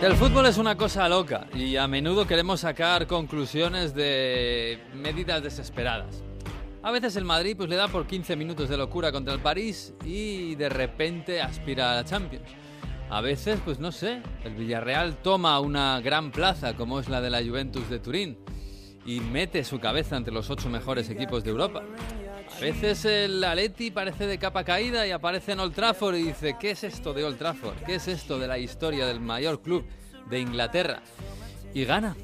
El fútbol es una cosa loca y a menudo queremos sacar conclusiones de medidas desesperadas. A veces el Madrid pues le da por 15 minutos de locura contra el París y de repente aspira a la Champions. A veces, pues no sé, el Villarreal toma una gran plaza como es la de la Juventus de Turín y mete su cabeza entre los ocho mejores equipos de Europa. A veces el Atleti parece de capa caída y aparece en Old Trafford y dice, ¿qué es esto de Old Trafford? ¿Qué es esto de la historia del mayor club de Inglaterra? Y gana.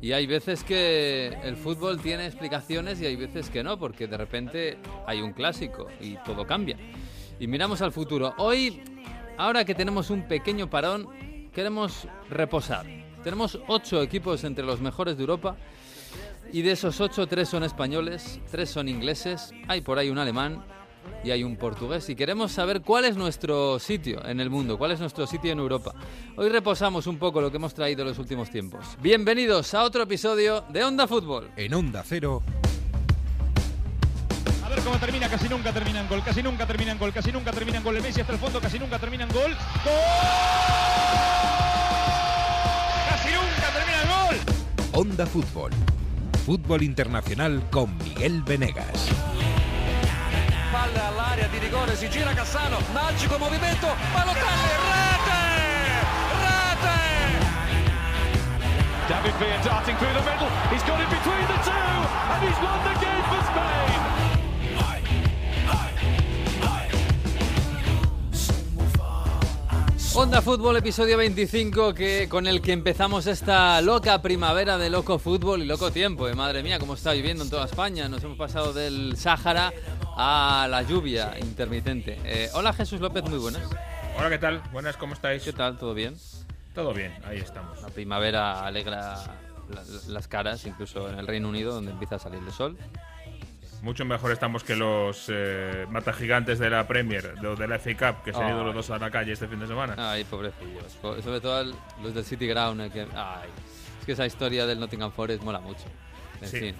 Y hay veces que el fútbol tiene explicaciones y hay veces que no, porque de repente hay un clásico y todo cambia. Y miramos al futuro. Hoy, ahora que tenemos un pequeño parón, queremos reposar. Tenemos ocho equipos entre los mejores de Europa y de esos ocho, tres son españoles, tres son ingleses, hay por ahí un alemán y hay un portugués. Y queremos saber cuál es nuestro sitio en el mundo, cuál es nuestro sitio en Europa. Hoy reposamos un poco lo que hemos traído en los últimos tiempos. Bienvenidos a otro episodio de Onda Fútbol. En Onda Cero. A ver cómo termina, casi nunca termina en gol, casi nunca termina en gol, casi nunca termina en gol. El Messi hasta el fondo, casi nunca termina en gol. ¡Gol! ¡Casi nunca termina en gol! Onda Fútbol. Fútbol internacional con Miguel Venegas. Palla all'area di rigore, si gira Cassano, magico movimento, Balotelli, rete! Rete! David Villa darting through the middle. He's got it between the two, and he's won the Onda Fútbol, episodio 25, que, con el que empezamos esta loca primavera de loco fútbol y loco tiempo. eh. Madre mía, cómo está lloviendo en toda España. Nos hemos pasado del Sáhara a la lluvia intermitente. Eh, hola Jesús López, muy buenas. Hola, ¿qué tal? Buenas, ¿cómo estáis? ¿Qué tal? ¿Todo bien? Todo bien, ahí estamos. La primavera alegra la- las caras, incluso en el Reino Unido, donde empieza a salir el sol. Mucho mejor estamos que los eh, matagigantes de la Premier, los de la FA Cup, que se han ido los dos a la calle este fin de semana. Ay, pobrecillos. Po- Sobre todo el- los del City Ground. eh, que, ay, es que esa historia del Nottingham Forest mola mucho. En Sí. fin.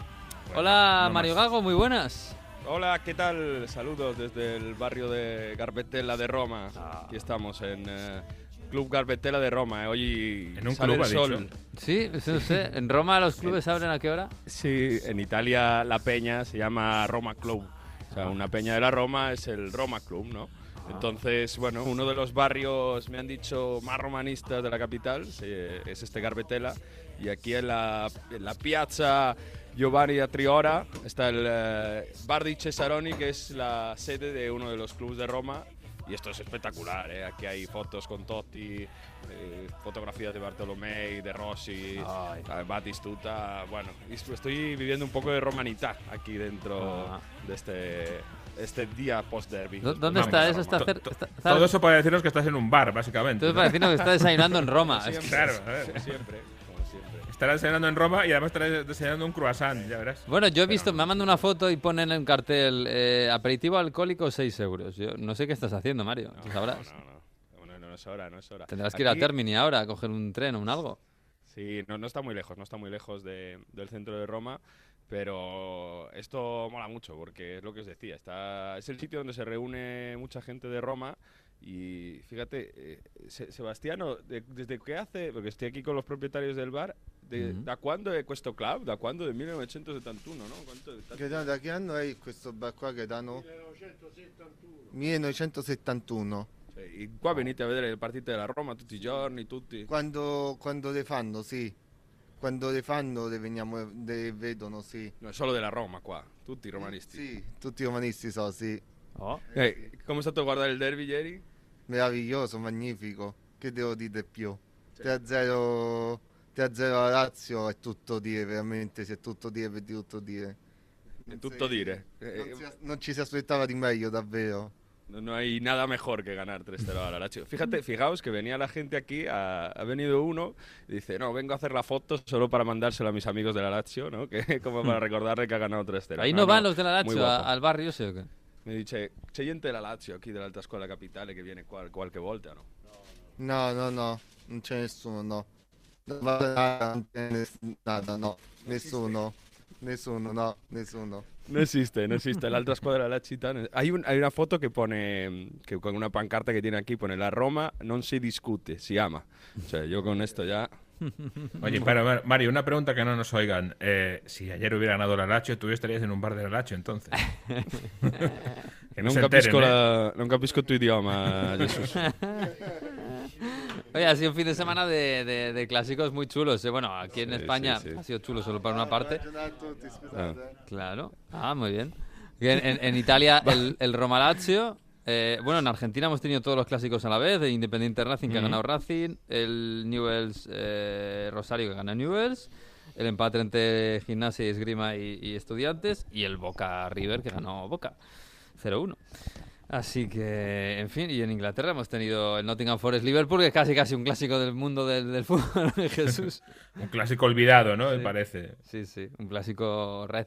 Bueno, Hola, no Mario más. Gago, muy buenas. Hola, ¿qué tal? Saludos desde el barrio de Garbetella de Roma. Ah. Aquí estamos en eh, Club Garbetella de Roma. eh. Hoy En un sale club, el sol. Sí, eso no sé. ¿En Roma los clubes abren a qué hora? Sí, en Italia la peña se llama Roma Club. O sea, una peña de la Roma es el Roma Club, ¿no? Entonces, bueno, uno de los barrios, me han dicho, más romanistas de la capital es este Garbetella. Y aquí en la, en la piazza Giovanni da Triora está el eh, Bar di Cesaroni, que es la sede de uno de los clubes de Roma. Y esto es espectacular, ¿eh? Aquí hay fotos con Totti, eh, fotografías de Bartolomei, de Rossi, Ay. eh, Batistuta. Bueno, estoy viviendo un poco de romanidad aquí dentro Ah. de este, este día post-derby. ¿Dó- ¿Dónde está eso? Está Todo eso para decirnos que estás en un bar, básicamente. Entonces, para decirnos que está desayunando en Roma. Siempre, Claro, a ver. como siempre, Estarás desayunando en Roma y además estarás desayunando un croissant, ya verás. Bueno, yo he visto, me ha mandado una foto y ponen en cartel eh, aperitivo alcohólico 6 euros. Yo no sé qué estás haciendo, Mario. Tú sabrás. No, no, no, no, no es hora, no es hora. Tendrás que ir a Aquí- Termini ahora a coger un tren o un algo. Sí, no, no está muy lejos, no está muy lejos de- del centro de Roma, pero esto mola mucho porque es lo que os decía, está, es el sitio donde se reúne mucha gente de Roma y fíjate, eh, Se- Sebastiano, de- ¿desde qué hace? Porque estoy aquí con los propietarios del bar, de, Mhm. ¿da cuándo è questo club? ¿Da cuándo? Del 1971, no? ¿Cuánto- Che da, che anno è questo bar qua che danno? 1971. Cioè, e qua venite a vedere le partite della Roma tutti i giorni, tutti... Quando, quando le fanno, sì. Quando le fanno le, veniamo, le vedono, sì. No, solo della Roma qua, tutti i romanisti. Sì, tutti i romanisti so, sì. Oh. Eh, come è stato a guardare il derby ieri? Meraviglioso, magnifico. Che devo dire di più? 3-0 3-0 a Lazio è tutto dire, veramente, si è tutto dire per tutto dire. È Non tutto si- dire. Eh, Non, si- non ci si aspettava di meglio, davvero. No, no hay nada mejor que ganar 3-0 a la Lazio. Fíjate, fijaos que venía la gente aquí, ha, ha venido uno dice, no, vengo a hacer la foto solo para mandárselo a mis amigos de la Lazio, ¿no? Que como para recordarle que ha ganado 3-0. Ahí no, van los de la Lazio a- al barrio, ¿sí o qué? Mi dice, c'è gente della Lazio qui dell'alta scuola capitale che viene qua qualche volta, no? No, no, no, non c'è nessuno, no. Non va nada, non c'è ness- nada, no. Nessuno. Nessuno, no, nessuno. No esiste, no esiste. L'altra squadra della città. Hay, un- hay una foto que pone, que con una pancarta que tiene aquí, pone la Roma non si discute, si ama. O sea, yo con esto ya... Oye, pero Mar- Mario, una pregunta que no nos oigan. Eh, si ayer hubiera ganado la Lazio, tú estarías en un bar de la Lazio entonces. que no Non se enteren, ¿eh? la- non capisco tu idioma, Jesús. Oye, ha sido un fin de semana de, de- de clásicos muy chulos. eh. Bueno, aquí en Sí, España sí, sí. ha sido chulo solo para una parte. Buongiorno a tutti, scusate. Claro. Ah, muy bien. En, en- en Italia, el, el Roma Lazio. Eh, bueno, en Argentina hemos tenido todos los clásicos a la vez: de Independiente Racing, que ha ganado Racing, el Newells eh, Rosario, que gana Newells, el empate entre Gimnasia y Esgrima y, y Estudiantes, y el Boca River, que ganó Boca 0-1. Así que, en fin, y en Inglaterra hemos tenido el Nottingham Forest Liverpool, que es casi casi un clásico del mundo del, del fútbol, Jesús. Un clásico olvidado, ¿no? Me parece. Sí, sí, un clásico red.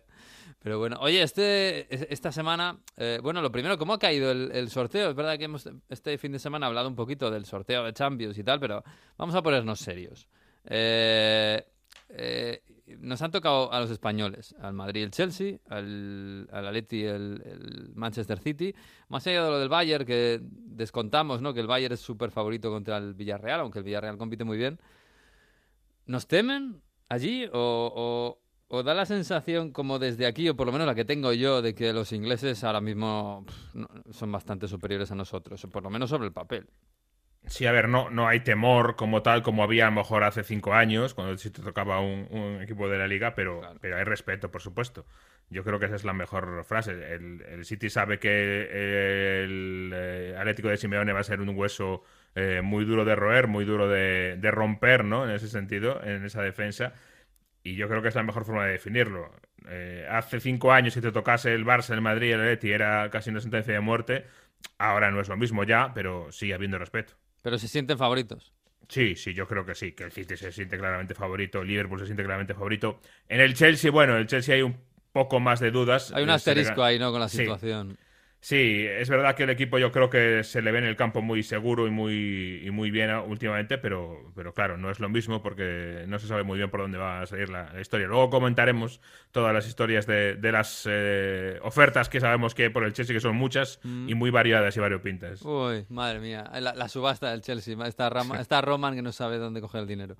Pero bueno, oye, este, es- esta semana, eh, bueno, lo primero, ¿cómo ha caído el, sorteo? Es verdad que hemos este fin de semana hablado un poquito del sorteo de Champions y tal, pero vamos a ponernos serios. Eh, eh, nos han tocado a los españoles, al Madrid el Chelsea, al, al Atleti el, el Manchester City, más allá de lo del Bayern, que descontamos, ¿no? Que el Bayern es súper favorito contra el Villarreal, aunque el Villarreal compite muy bien. ¿Nos temen allí o- o da la sensación como desde aquí, o por lo menos la que tengo yo, de que los ingleses ahora mismo son bastante superiores a nosotros, o por lo menos sobre el papel? Sí, a ver, no, no hay temor como tal, como había a lo mejor hace cinco años, cuando sí te tocaba un, un equipo de la liga, pero, Claro. pero hay respeto, por supuesto. Yo creo que esa es la mejor frase. El, el City sabe que el eh, Atlético de Simeone va a ser un hueso eh, muy duro de roer, muy duro de, de romper, ¿no? En ese sentido, en esa defensa. Y yo creo que es la mejor forma de definirlo. Eh, hace cinco años, si te tocase el Barça, el Madrid, el Atleti, era casi una sentencia de muerte. Ahora no es lo mismo ya, pero sigue habiendo respeto. Pero se sienten favoritos. Sí, sí, yo creo que sí, que el City se siente claramente favorito, Liverpool se siente claramente favorito. En el Chelsea, bueno, en el Chelsea hay un poco más de dudas. Hay un se le asterisco ahí, ¿no? Con la situación. Sí, es verdad que el equipo yo creo que se le ve en el campo muy seguro y muy, y muy bien últimamente, pero, pero claro, no es lo mismo porque no se sabe muy bien por dónde va a salir la, la historia. Luego comentaremos todas las historias de, de las eh, ofertas que sabemos que hay por el Chelsea, que son muchas Mm. y muy variadas y variopintas. Uy, madre mía. La, la subasta del Chelsea. Está, Rama- está Roman que no sabe dónde coger el dinero.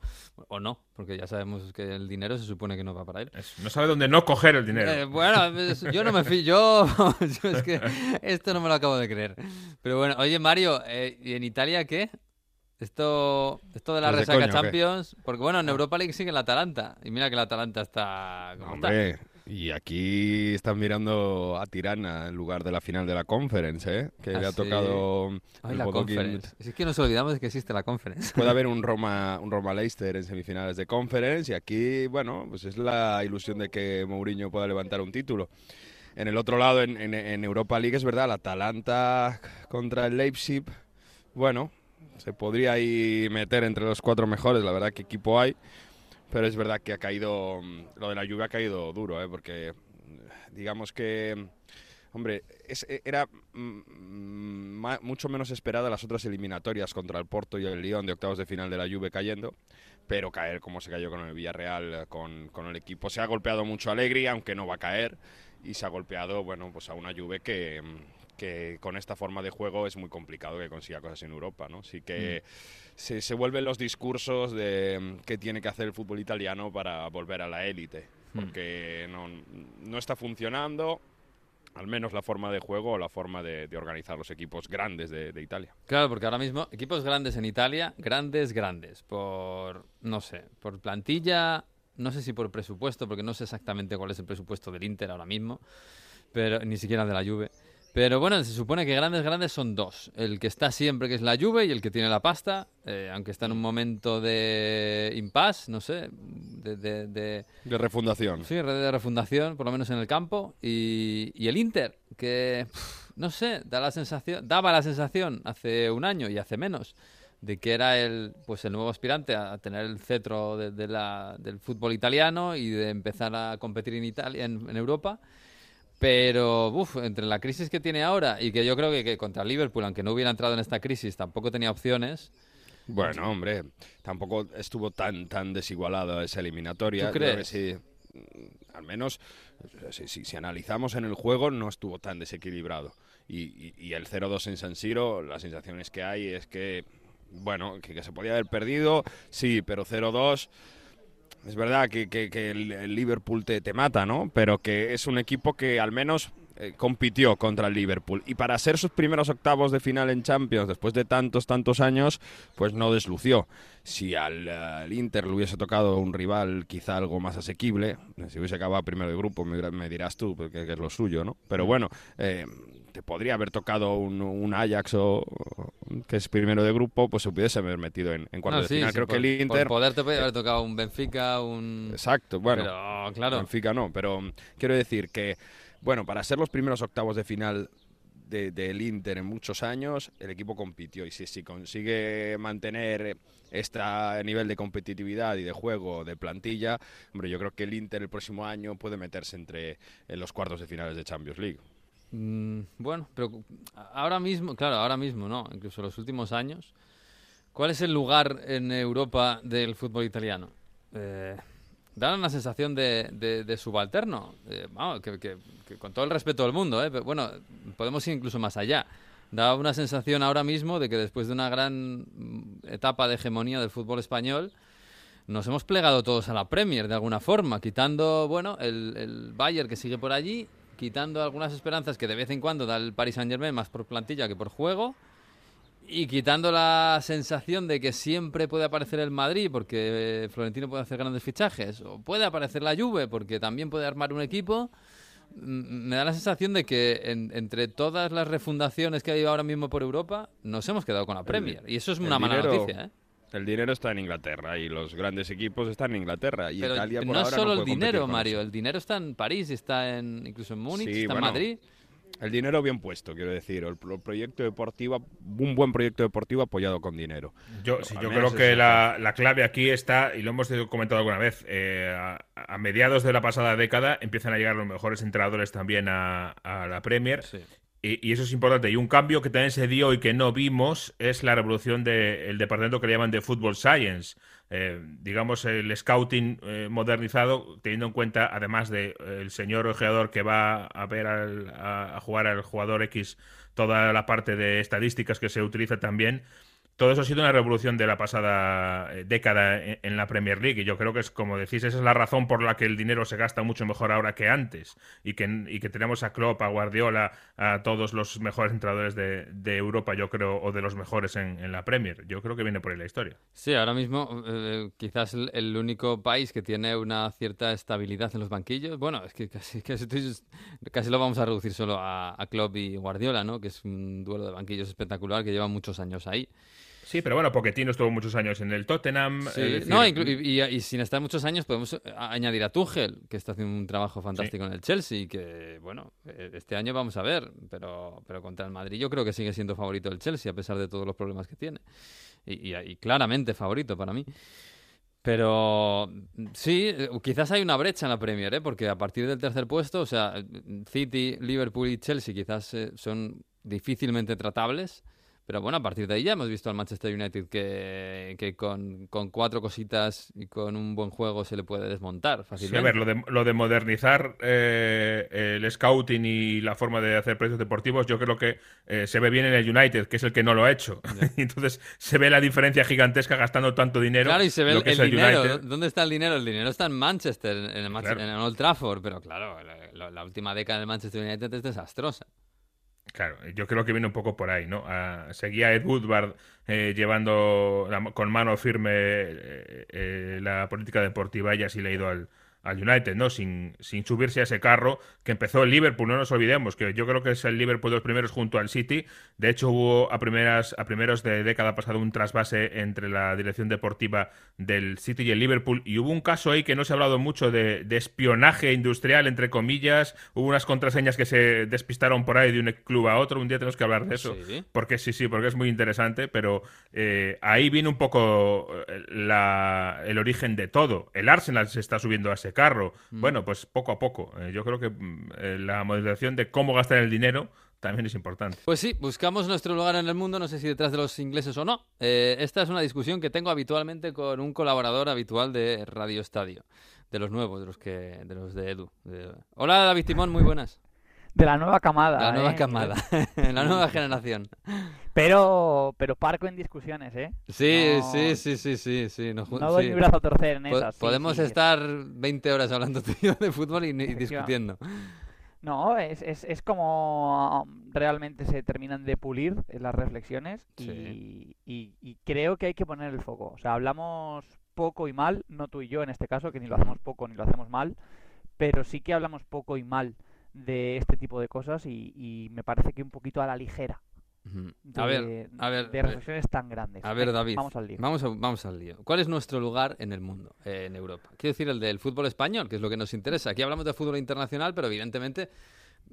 O no, porque ya sabemos que el dinero se supone que no va para él. Es- No sabe dónde no coger el dinero. Eh, bueno, yo no me fío. Yo, yo es que esto no me lo acabo de creer. Pero bueno, oye Mario, eh, ¿y en Italia qué? Esto, esto de la ¿Pues de resaca coño o qué? Champions, porque bueno, en Europa League sigue el Atalanta. Y mira que el Atalanta está. como está. Hombre, y aquí están mirando a Tirana en lugar de la final de la Conference, ¿eh? Que ¿Ah, le ha sí? tocado Ay, el la Bodoquín. Conference. Es que nos olvidamos de que existe la Conference. Puede haber un Roma, un Roma Leicester en semifinales de Conference y aquí, bueno, pues es la ilusión de que Mourinho pueda levantar un título. En el otro lado, en, en- en Europa League, es verdad, el Atalanta contra el Leipzig, bueno, se podría ahí meter entre los cuatro mejores, la verdad que equipo hay, pero es verdad que ha caído, mm, lo de la lluvia ha caído duro, ¿eh? porque mm, digamos que, hombre, es- era mm, ma- mucho menos esperada las otras eliminatorias contra el Porto y el Lyon de octavos de final de la Juve cayendo, pero caer como se cayó con el Villarreal, con, con el equipo. Se ha golpeado mucho a Allegri, aunque no va a caer, y se ha golpeado, bueno, pues a una Juve que, mm, que con esta forma de juego es muy complicado que consiga cosas en Europa, ¿no? Así que se, se vuelven los discursos de mm, qué tiene que hacer el fútbol italiano para volver a la élite, porque no, no está funcionando, al menos la forma de juego o la forma de, de organizar los equipos grandes de, de Italia. Claro, porque ahora mismo equipos grandes en Italia, grandes, grandes, por, no sé, por plantilla, no sé si por presupuesto, porque no sé exactamente cuál es el presupuesto del Inter ahora mismo, pero ni siquiera de la Juve. Pero bueno, se supone que grandes, grandes son dos. El que está siempre, que es la Juve, y el que tiene la pasta, eh, aunque está en un momento de impasse, no sé, de- de- de, De refundación. Sí, de refundación, por lo menos en el campo. Y, y el Inter, que pf, no sé, da la sensación, daba la sensación hace un año y hace menos de que era el, pues el nuevo aspirante a, tener el cetro de, de la- del fútbol italiano y de empezar a competir en Italia, en, en Europa. Pero, uf, entre la crisis que tiene ahora y que yo creo que, que contra Liverpool, aunque no hubiera entrado en esta crisis, tampoco tenía opciones. Bueno, hombre, tampoco estuvo tan tan desigualada esa eliminatoria. ¿Tú crees? sí. mm, al menos si, si, si, analizamos en el juego, no estuvo tan desequilibrado. Y, y, y el 0-2 en San Siro, las sensaciones que hay es que, bueno, que, que se podía haber perdido, sí, pero 0-2 es verdad que, que, que el, Liverpool te, te, mata, ¿no? Pero que es un equipo que al menos eh, compitió contra el Liverpool. Y para ser sus primeros octavos de final en Champions, después de tantos, tantos años, pues no deslució. Si al, al Inter le hubiese tocado un rival quizá algo más asequible, si hubiese acabado primero de grupo, me, me dirás tú, porque que es lo suyo, ¿no? Pero bueno, eh, te podría haber tocado un, un, Ajax o que es primero de grupo, pues se pudiese haber metido en, en cuartos no, sí, de final. sí, Creo por, que el Inter. Por poder te puede haber tocado un Benfica, un. Exacto, bueno. Pero, claro. Benfica no, pero quiero decir que, bueno, para ser los primeros octavos de final del de, de Inter en muchos años, el equipo compitió. Y si, si consigue mantener este nivel de competitividad y de juego, de plantilla, hombre, yo creo que el Inter el próximo año puede meterse entre en los cuartos de finales de Champions League. Mm, bueno, pero ahora mismo, claro, ahora mismo, ¿no? Incluso en los últimos años. ¿Cuál es el lugar en Europa del fútbol italiano? Eh, da una sensación de, de, de subalterno. Eh, vamos, que, que, que, con todo el respeto del mundo, ¿eh? Pero, bueno, podemos ir incluso más allá. Da una sensación ahora mismo de que después de una gran etapa de hegemonía del fútbol español, nos hemos plegado todos a la Premier de alguna forma, quitando, bueno, el, el Bayern que sigue por allí quitando algunas esperanzas que de vez en cuando da el Paris Saint Germain más por plantilla que por juego y quitando la sensación de que siempre puede aparecer el Madrid porque Florentino puede hacer grandes fichajes o puede aparecer la Juve porque también puede armar un equipo me da la sensación de que en, entre todas las refundaciones que hay ahora mismo por Europa nos hemos quedado con la Premier y eso es una mala dinero, noticia ¿eh? El dinero está en Inglaterra y los grandes equipos están en Inglaterra. Y Pero Italia por no ahora solo no el dinero, Mario, el dinero está en París, está en incluso en Múnich, sí, está bueno, en Madrid. El dinero bien puesto, quiero decir. El, el, proyecto deportivo, un buen proyecto deportivo apoyado con dinero. Yo, sí, yo creo que la, la, clave aquí está, y lo hemos comentado alguna vez, eh, a, a, mediados de la pasada década empiezan a llegar los mejores entrenadores también a, a la Premier. Sí. Y, y, eso es importante. Y un cambio que también se dio y que no vimos es la revolución del de departamento que le llaman de Football Science. Eh, digamos, el scouting eh, modernizado, teniendo en cuenta, además de eh, el señor ojeador que va a ver al, a, jugar al jugador X toda la parte de estadísticas que se utiliza también. Todo eso ha sido una revolución de la pasada eh, década en, la Premier League y yo creo que es como decís, esa es la razón por la que el dinero se gasta mucho mejor ahora que antes y que, y que tenemos a Klopp, a Guardiola, a todos los mejores entrenadores de, de Europa, yo creo, o de los mejores en, en, la Premier. Yo creo que viene por ahí la historia. Sí, ahora mismo eh, quizás el, el, único país que tiene una cierta estabilidad en los banquillos, bueno, es que casi, casi, casi lo vamos a reducir solo a, a Klopp y Guardiola, ¿no? Que es un duelo de banquillos espectacular que lleva muchos años ahí. Sí, pero bueno, Pochettino estuvo muchos años en el Tottenham. Sí. Decir... No, y, y, y, sin estar muchos años podemos añadir a Tuchel, que está haciendo un trabajo fantástico sí. en el Chelsea, que bueno, este año vamos a ver, pero, pero contra el Madrid yo creo que sigue siendo favorito el Chelsea a pesar de todos los problemas que tiene. Y, y claramente favorito para mí. Pero sí, quizás hay una brecha en la Premier, ¿eh? porque a partir del tercer puesto, o sea, City, Liverpool y Chelsea quizás eh, son difícilmente tratables. Pero bueno, a partir de ahí ya hemos visto al Manchester United que, que con, con, cuatro cositas y con un buen juego se le puede desmontar fácilmente. Sí, a ver, lo de, lo de modernizar eh, el scouting y la forma de hacer precios deportivos, yo creo que eh, se ve bien en el United, que es el que no lo ha hecho. Yeah. Entonces se ve la diferencia gigantesca gastando tanto dinero. Claro, y se ve el, el, el dinero. United. ¿Dónde está el dinero? El dinero está en Manchester, en, el, claro. en el Old Trafford, pero claro, la, la última década del Manchester United es desastrosa. Claro, yo creo que viene un poco por ahí, ¿no? Uh, seguía Ed Woodward eh, llevando la, con mano firme eh, eh, la política deportiva y así le ha ido al, al United, ¿no? Sin, sin subirse a ese carro que empezó el Liverpool, no nos olvidemos, que yo creo que es el Liverpool de los primeros junto al City. De hecho, hubo a primeras a primeros de década pasado un trasvase entre la dirección deportiva del City y el Liverpool y hubo un caso ahí que no se ha hablado mucho de, de espionaje industrial, entre comillas. Hubo unas contraseñas que se despistaron por ahí de un club a otro. Un día tenemos que hablar de eso. Sí. Porque sí, sí, porque es muy interesante, pero eh, ahí viene un poco la, el origen de todo. El Arsenal se está subiendo a ese carro. Mm. Bueno, pues poco a poco. Eh, yo creo que eh, la modernización de cómo gastar el dinero también es importante. Pues sí, buscamos nuestro lugar en el mundo, no sé si detrás de los ingleses o no. Eh, esta es una discusión que tengo habitualmente con un colaborador habitual de Radio Estadio, de los nuevos, de los que de los de Edu. de- Hola David Timón, muy buenas. De la nueva camada. La nueva ¿eh? camada, la nueva generación. Pero, pero parco en discusiones, ¿eh? Sí, No- sí, sí, sí, sí, sí. nos No doy sí. mi brazo a torcer en esas. Podemos sí. estar 20 horas hablando tú y yo de fútbol y, discutiendo. No, es, es, es como um, realmente se terminan de pulir eh, las reflexiones y, Sí. y- y creo que hay que poner el foco. O sea, hablamos poco y mal, no tú y yo en este caso, que ni lo hacemos poco ni lo hacemos mal, pero sí que hablamos poco y mal de este tipo de cosas y, y me parece que un poquito a la ligera. De, A ver, a ver, de reflexiones tan grandes. a ver, David. Vamos al lío. Vamos, a- vamos al lío. ¿Cuál es nuestro lugar en el mundo, eh, en Europa? Quiero decir, el del fútbol español, que es lo que nos interesa. Aquí hablamos de fútbol internacional, pero evidentemente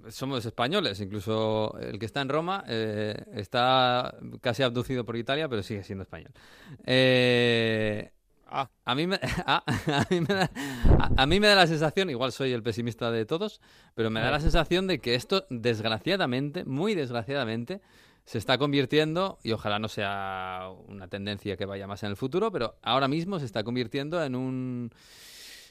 somos españoles. Incluso el que está en Roma eh, está casi abducido por Italia, pero sigue siendo español. Eh, Ah. a mí, me, a, a mí me da, a- a mí me da la sensación, igual soy el pesimista de todos, pero me da la sensación de que esto, desgraciadamente, muy desgraciadamente, se está convirtiendo, y ojalá no sea una tendencia que vaya más en el futuro, pero ahora mismo se está convirtiendo en un,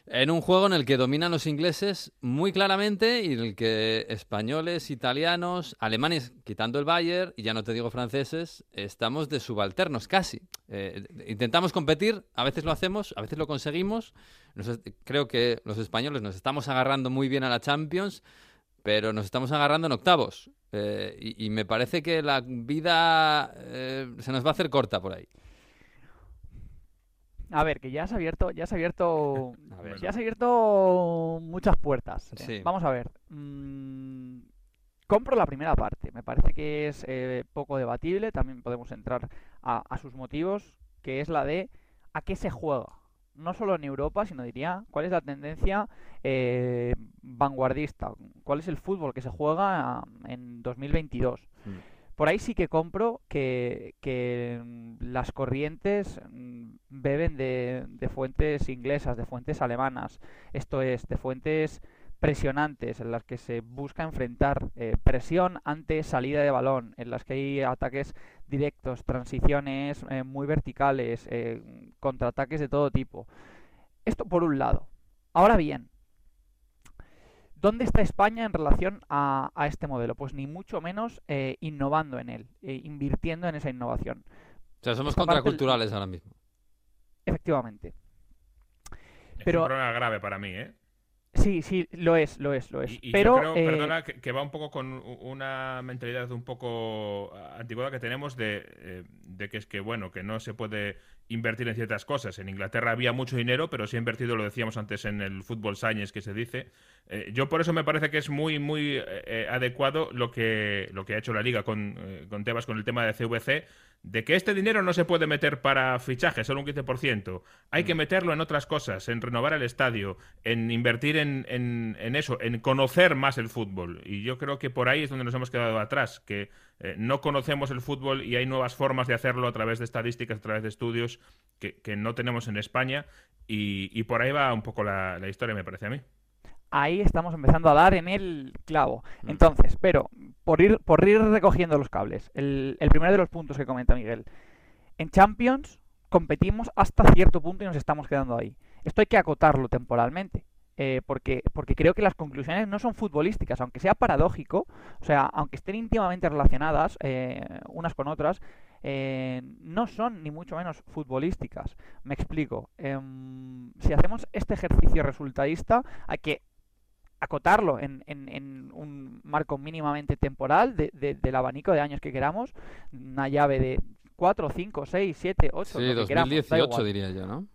en un juego en el que dominan los ingleses muy claramente y en el que españoles, italianos, alemanes, quitando el Bayern, y ya no te digo franceses, estamos de subalternos casi. Eh, intentamos competir, a veces lo hacemos, a veces lo conseguimos. Nos creo que los españoles nos estamos agarrando muy bien a la Champions, pero nos estamos agarrando en octavos. Eh, y, y me parece que la vida eh, se nos va a hacer corta por ahí. A ver, que ya has abierto, ya has abierto, ver. ya has abierto muchas puertas. Eh, Sí. Vamos a ver. mm, compro la primera parte. Me parece que es eh, poco debatible. También podemos entrar a, a sus motivos, que es la de a qué se juega. No solo en Europa, sino diría cuál es la tendencia eh, vanguardista, cuál es el fútbol que se juega ah, en 2022. Mm. Por ahí sí que compro que, que, las corrientes mm, beben de, de fuentes inglesas, de fuentes alemanas, esto es, de fuentes presionantes, en las que se busca enfrentar eh, presión ante salida de balón, en las que hay ataques directos, transiciones eh, muy verticales, eh, contraataques de todo tipo. Esto por un lado. Ahora bien, ¿Dónde está España en relación a, a este modelo? Pues ni mucho menos innovando en él, invirtiendo en esa innovación. O sea, somos Esta parte- contraculturales ahora mismo. Efectivamente. Es Pero- un problema grave para mí, ¿eh? Sí, sí, lo es, lo es, lo es. Y, y Pero yo creo, eh, perdona, que, que va un poco con una mentalidad un poco antigua que tenemos de, eh, de que es que, bueno, que no se puede invertir en ciertas cosas. En Inglaterra había mucho dinero, pero se ha invertido, lo decíamos antes, en el fútbol science que se dice. Eh, yo por eso me parece que es muy, muy eh, eh, adecuado lo que, lo que ha hecho la Liga con, eh, con Tebas con el tema de CVC, de que este dinero no se puede meter para fichajes, solo un 15%. Hay que meterlo en otras cosas, en renovar el estadio, en invertir en, en- en eso, en conocer más el fútbol. Y yo creo que por ahí es donde nos hemos quedado atrás, que eh, no conocemos el fútbol y hay nuevas formas de hacerlo a través de estadísticas, a través de estudios que, que no tenemos en España. Y, y por ahí va un poco la, la historia, me parece a mí. Ahí estamos empezando a dar en el clavo. Mm. Entonces, pero por ir, por ir recogiendo los cables, el, el primero de los puntos que comenta Miguel. En Champions competimos hasta cierto punto y nos estamos quedando ahí. Esto hay que acotarlo temporalmente. eh, porque, porque creo que las conclusiones no son futbolísticas, aunque sea paradójico, o sea, aunque estén íntimamente relacionadas eh, unas con otras, eh, no son ni mucho menos futbolísticas. Me explico. Em, si hacemos este ejercicio resultadista, hay que acotarlo en, en- en un marco mínimamente temporal de- de- del abanico de años que queramos, una llave de 4, 5, 6, 7, 8, Sí, lo que queramos, da 2018 igual. diría yo, ¿no?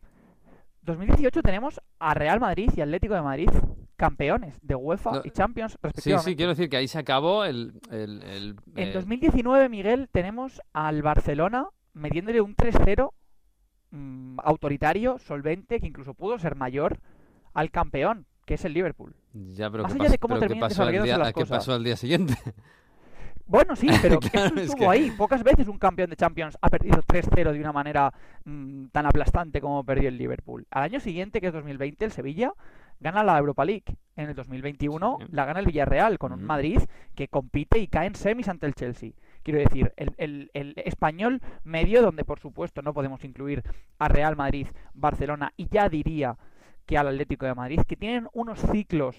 2018 tenemos a Real Madrid y Atlético de Madrid campeones de UEFA No, y Champions Sí, respectivamente. sí, quiero decir que ahí se acabó el... el- el, En eh, 2019, Miguel, tenemos al Barcelona metiéndole un 3-0 mm, autoritario, solvente, que incluso pudo ser mayor al campeón, que es el Liverpool. Ya, pero más ¿qué allá de cómo ¿qué desarrollándose las ¿qué cosas? pasó al día siguiente? Bueno, sí, pero Claro, esto es estuvo que- ahí. Pocas veces un campeón de Champions ha perdido 3-0 de una manera mm, tan aplastante como perdió el Liverpool. Al año siguiente, que es 2020, el Sevilla gana la Europa League. En el 2021 Sí. la gana el Villarreal con un Ujú. Madrid que compite y cae en semis ante el Chelsea. Quiero decir, el, el- el español medio, donde por supuesto no podemos incluir a Real Madrid, Barcelona y ya diría que al Atlético de Madrid, que tienen unos ciclos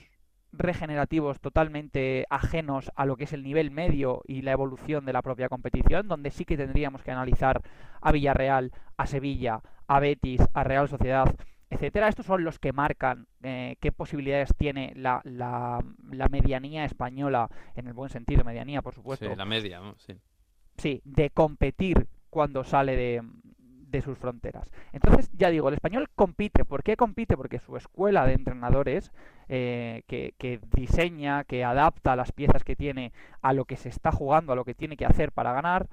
regenerativos totalmente ajenos a lo que es el nivel medio y la evolución de la propia competición, donde sí que tendríamos que analizar a Villarreal, a Sevilla, a Betis, a Real Sociedad, etcétera. Estos son los que marcan eh, qué posibilidades tiene la, la, la, medianía española, en el buen sentido, medianía, por supuesto. Sí, la media, ¿no? sí. Sí, de competir cuando sale de, de sus fronteras. Entonces, ya digo, el español compite. ¿Por qué compite? Porque su escuela de entrenadores, eh, que, diseña, que adapta las piezas que tiene a lo que se está jugando, a lo que tiene que hacer para ganar,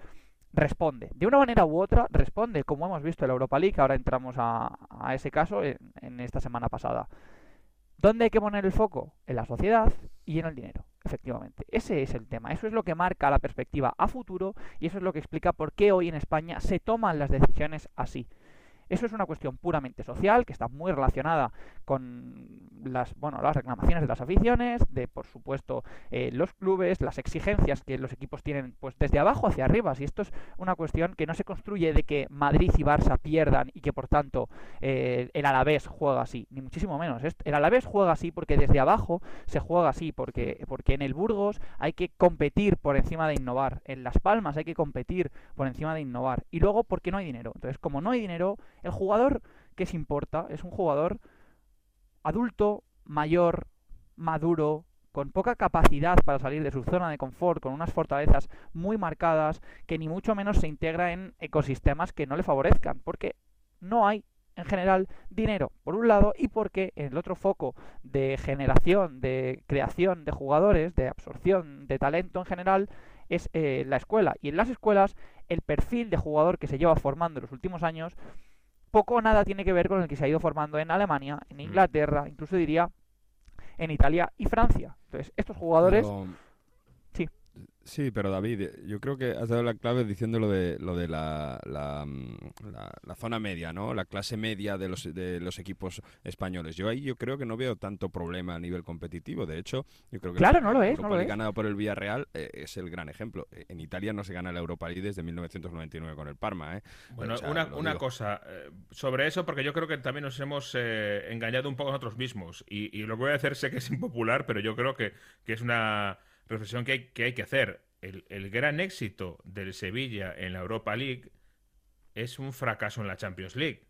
responde. De una manera u otra, responde, como hemos visto en la Europa League. Ahora entramos a, ese caso en esta semana pasada. ¿Dónde hay que poner el foco? En la sociedad y en el dinero. Efectivamente, ese es el tema. Eso es lo que marca la perspectiva a futuro y eso es lo que explica por qué hoy en España se toman las decisiones así. Eso es una cuestión puramente social que está muy relacionada con las, bueno, las reclamaciones de las aficiones, de por supuesto eh, los clubes, las exigencias que los equipos tienen pues desde abajo hacia arriba. Si esto es una cuestión que no se construye de que Madrid y Barça pierdan y que por tanto eh, el Alavés juega así, ni muchísimo menos. El Alavés juega así porque desde abajo se juega así, porque, porque en el Burgos hay que competir por encima de innovar, en Las Palmas hay que competir por encima de innovar y luego porque no hay dinero. Entonces, como no hay dinero, el jugador que se importa es un jugador adulto, mayor, maduro, con poca capacidad para salir de su zona de confort, con unas fortalezas muy marcadas, que ni mucho menos se integra en ecosistemas que no le favorezcan, porque no hay en general dinero, por un lado, y porque el otro foco de generación, de creación de jugadores, de absorción de talento en general, es eh, la escuela. Y en las escuelas, el perfil de jugador que se lleva formando en los últimos años poco o nada tiene que ver con el que se ha ido formando en Alemania, en Mm. Inglaterra, incluso diría en Italia y Francia. Entonces, estos jugadores... Pero-. Sí, pero David, yo creo que has dado la clave diciendo lo de, lo de la, la, mm, la- la zona media, ¿no? La clase media de los, de los equipos españoles. Yo ahí yo creo que no veo tanto problema a nivel competitivo. De hecho, yo creo que Claro, la no lo es, Europa no lo League es. ganado por el Villarreal eh, es el gran ejemplo. Eh, En Italia no se gana la Europa League desde 1999 con el Parma, ¿eh? Bueno, O sea, una, una cosa eh, sobre eso, porque yo creo que también nos hemos eh, engañado un poco nosotros mismos. Y, y lo que voy a hacer sé que es impopular, pero yo creo que, que es una reflexión que hay que, hay que hacer. El, el gran éxito del Sevilla en la Europa League es un fracaso en la Champions League.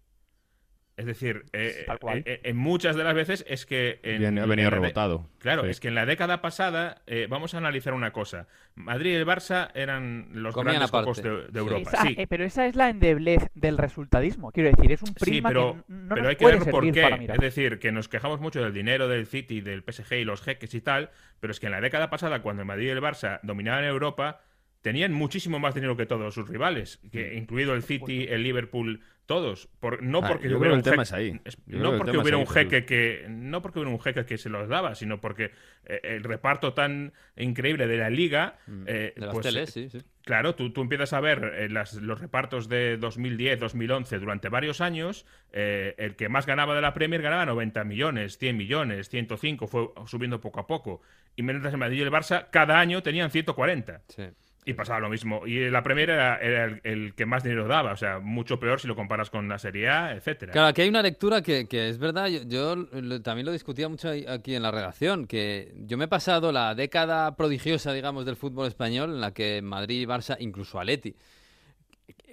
Es decir, eh, Tal cual. eh, en muchas de las veces es que... En, Viene- ha venido en la de- rebotado. Claro, Sí. es que en la década pasada, eh, vamos a analizar una cosa. Madrid y el Barça eran los Comían grandes aparte. cocos de, de Sí. Europa. Esa- sí. eh, pero esa es la endeblez del resultadismo. Quiero decir, es un Sí, prisma pero, que no pero nos hay que puede ver por qué. Es decir, que nos quejamos mucho del dinero del City, del PSG y los jeques y tal, pero es que en la década pasada, cuando el Madrid y el Barça dominaban Europa, tenían muchísimo más dinero que todos sus rivales, que, incluido el City, el Liverpool, todos. Por, no Ah, porque yo hubiera creo un jeque- es ahí. es- Yo creo no porque hubiera ahí, un jeque que no porque hubiera un jeque que se los daba, sino porque eh, el reparto tan increíble de la liga, eh, De las pues, teles, sí, sí. Claro, tú, tú empiezas a ver eh, las- los repartos de 2010, 2011 durante varios años. eh, el que más ganaba de la Premier ganaba 90 millones, 100 millones, 105, fue subiendo poco a poco. Y mientras el Madrid y el Barça cada año tenían 140. sí. Y pasaba lo mismo. Y la Premier era, el, el que más dinero daba. O sea, mucho peor si lo comparas con la Serie A, etcétera. Claro, aquí hay una lectura que, que es verdad, yo, también lo discutía mucho aquí en la redacción, que yo me he pasado la década prodigiosa, digamos, del fútbol español, en la que Madrid, Barça, incluso Atleti,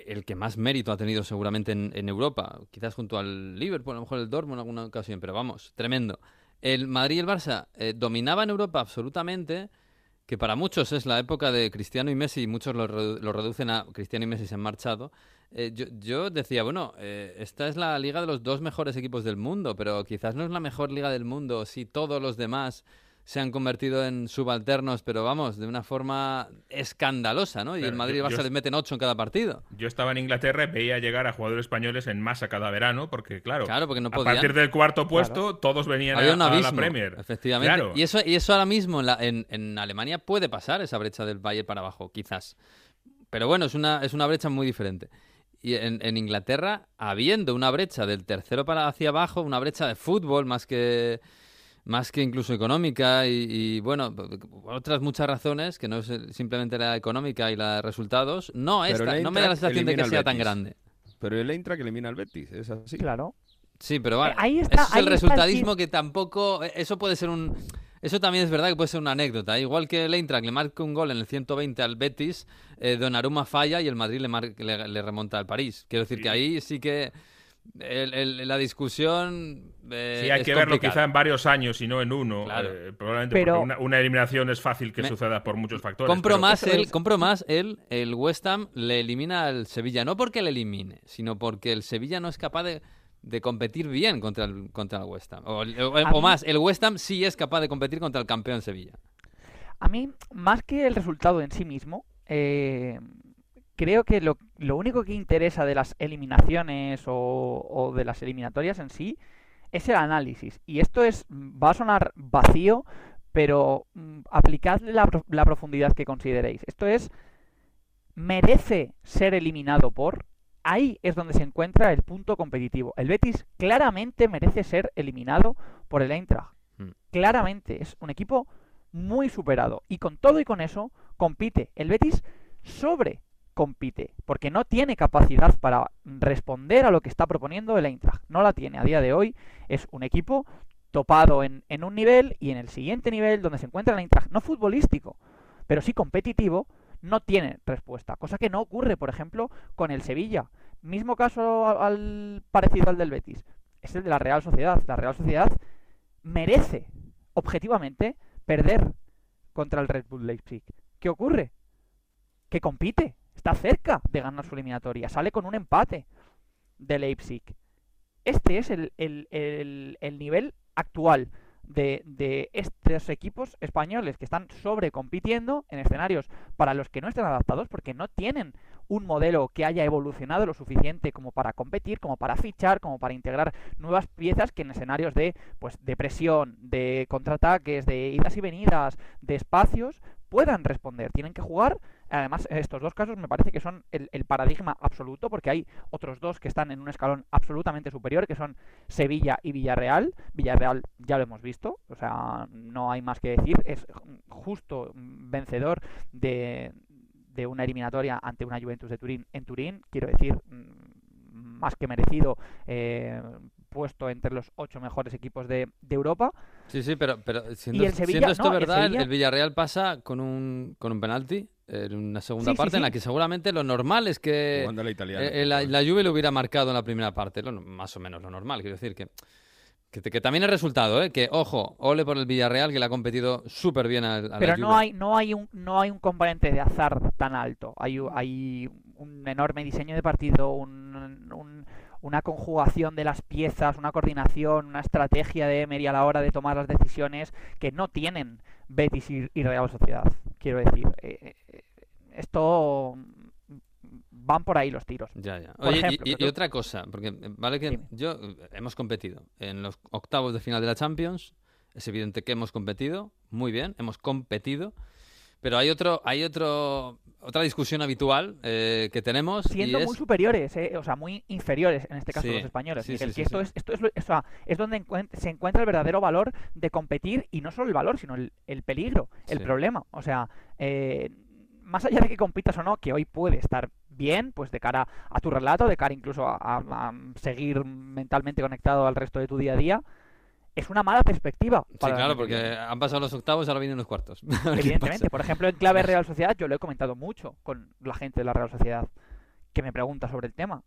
el que más mérito ha tenido seguramente en, en Europa, quizás junto al Liverpool, a lo mejor el Dortmund en alguna ocasión, pero vamos, tremendo. El Madrid y el Barça eh, dominaban Europa absolutamente, que para muchos es la época de Cristiano y Messi, y muchos lo, lo reducen a Cristiano y Messi se han marchado. Eh, yo, yo decía, bueno, eh, esta es la liga de los dos mejores equipos del mundo, pero quizás no es la mejor liga del mundo si todos los demás se han convertido en subalternos, pero vamos, de una forma escandalosa, ¿no? Y Claro, el Madrid Barça yo- les meten ocho en cada partido. Yo estaba en Inglaterra y veía llegar a jugadores españoles en masa cada verano, porque claro, Claro, porque no a podían. partir del cuarto puesto todos venían Había a, un a la abismo, Premier. efectivamente. Claro. Y eso, y eso ahora mismo en, la- en- en Alemania puede pasar, esa brecha del Bayern para abajo, quizás. Pero bueno, es una, es una brecha muy diferente. Y en, en Inglaterra, habiendo una brecha del tercero para hacia abajo, una brecha de fútbol más que más que incluso económica y, y, bueno, otras muchas razones, que no es simplemente la económica y la de resultados, no, esta, no me da la sensación de que sea tan grande. Pero el Eintracht elimina al Betis, es así. Claro. Sí, pero vale. Ahí está- eso es ahí el resultadismo que tampoco. eh, Eso puede ser un. Eso también es verdad que puede ser una anécdota. Igual que el Eintracht le marca un gol en el 120 al Betis, eh, Donnarumma falla y el Madrid le, mar- le, le remonta al París. Quiero decir que ahí sí que el- el- la discusión. eh, Sí, hay es que verlo quizá en varios años y no en uno. Claro. eh, probablemente Pero- porque una, una eliminación es fácil que Me- suceda por muchos factores. Compro pero- más, el, compro más el, el West Ham le elimina al Sevilla, no porque le elimine, sino porque el Sevilla no es capaz de, de competir bien contra el, contra el West Ham. O, más, el West Ham sí es capaz de competir contra el campeón Sevilla. A mí, más que el resultado en sí mismo, eh, creo que lo, lo único que interesa de las eliminaciones o, o de las eliminatorias en sí es el análisis. Y esto es va a sonar vacío, pero mm, aplicad la, la profundidad que consideréis. Esto es, merece ser eliminado por... Ahí es donde se encuentra el punto competitivo. El Betis claramente merece ser eliminado por el Eintracht. Mm. Claramente es un equipo muy superado. Y con todo y con eso, compite. El Betis sobre compite, porque no tiene capacidad para responder a lo que está proponiendo el Eintracht. No la tiene a día de hoy. Es un equipo topado en, un nivel y en el siguiente nivel donde se encuentra el Eintracht, no futbolístico, pero sí competitivo, no tiene respuesta. Cosa que no ocurre, por ejemplo, con el Sevilla. Mismo caso al, al- parecido al del Betis. Es el de la Real Sociedad. La Real Sociedad merece, objetivamente, perder contra el Red Bull Leipzig. ¿Qué ocurre? Que compite, está cerca de ganar su eliminatoria, sale con un empate de Leipzig. Este es el, el- el- el nivel actual de, de estos equipos españoles que están sobrecompitiendo en escenarios para los que no están adaptados porque no tienen un modelo que haya evolucionado lo suficiente como para competir, como para fichar, como para integrar nuevas piezas que en escenarios de pues de presión, de contraataques, de idas y venidas, de espacios puedan responder. Tienen que jugar. Además, estos dos casos me parece que son el, el paradigma absoluto, porque hay otros dos que están en un escalón absolutamente superior, que son Sevilla y Villarreal. Villarreal ya lo hemos visto, o sea, no hay más que decir. Es justo vencedor de, de una eliminatoria ante una Juventus de Turín en Turín. Quiero decir, mm, más que merecido, eh, puesto entre los ocho mejores equipos de, de Europa. Sí, sí, pero, pero siendo, Sevilla- siendo esto no, verdad, el, Sevilla- el Villarreal pasa con un, con un penalti en una segunda Sí, sí, parte en la que seguramente lo normal es que Jugando la italiana. eh, eh, la, la Juve lo hubiera marcado en la primera parte, lo- más o menos lo normal, quiero decir que... Que, que también es resultado, ¿eh? Que, ojo, ole por el Villarreal, que le ha competido súper bien al- a, la Pero no Juve. hay, no hay un, no hay un componente de azar tan alto. Hay, hay un enorme diseño de partido, un- un- una conjugación de las piezas, una coordinación, una estrategia de Emery a la hora de tomar las decisiones que no tienen Betis y, y Real Sociedad. Quiero decir, eh, eh, esto van por ahí los tiros. Ya, ya. Por Oye, y- ejemplo, y, que y tú- otra cosa, porque eh, vale que Dime. yo eh, hemos competido en los octavos de final de la Champions, es evidente que hemos competido, muy bien, hemos competido, pero hay otro, hay otro, otra discusión habitual eh, que tenemos siendo y es muy superiores, eh, o sea, muy inferiores en este caso Sí, los españoles. sí, Miguel, sí, que esto es esto es, o sea, es donde encuent- se encuentra el verdadero valor de competir y no solo el valor, sino el, el peligro, el problema. O sea, eh, más allá de que compitas o no, que hoy puede estar bien, pues de cara a tu relato, de cara incluso a, a- a seguir mentalmente conectado al resto de tu día a día, es una mala perspectiva. Sí, para claro, porque viene. han pasado los octavos, ahora vienen los cuartos. Evidentemente, por ejemplo, en clave Real Sociedad, yo lo he comentado mucho con la gente de la Real Sociedad que me pregunta sobre el tema.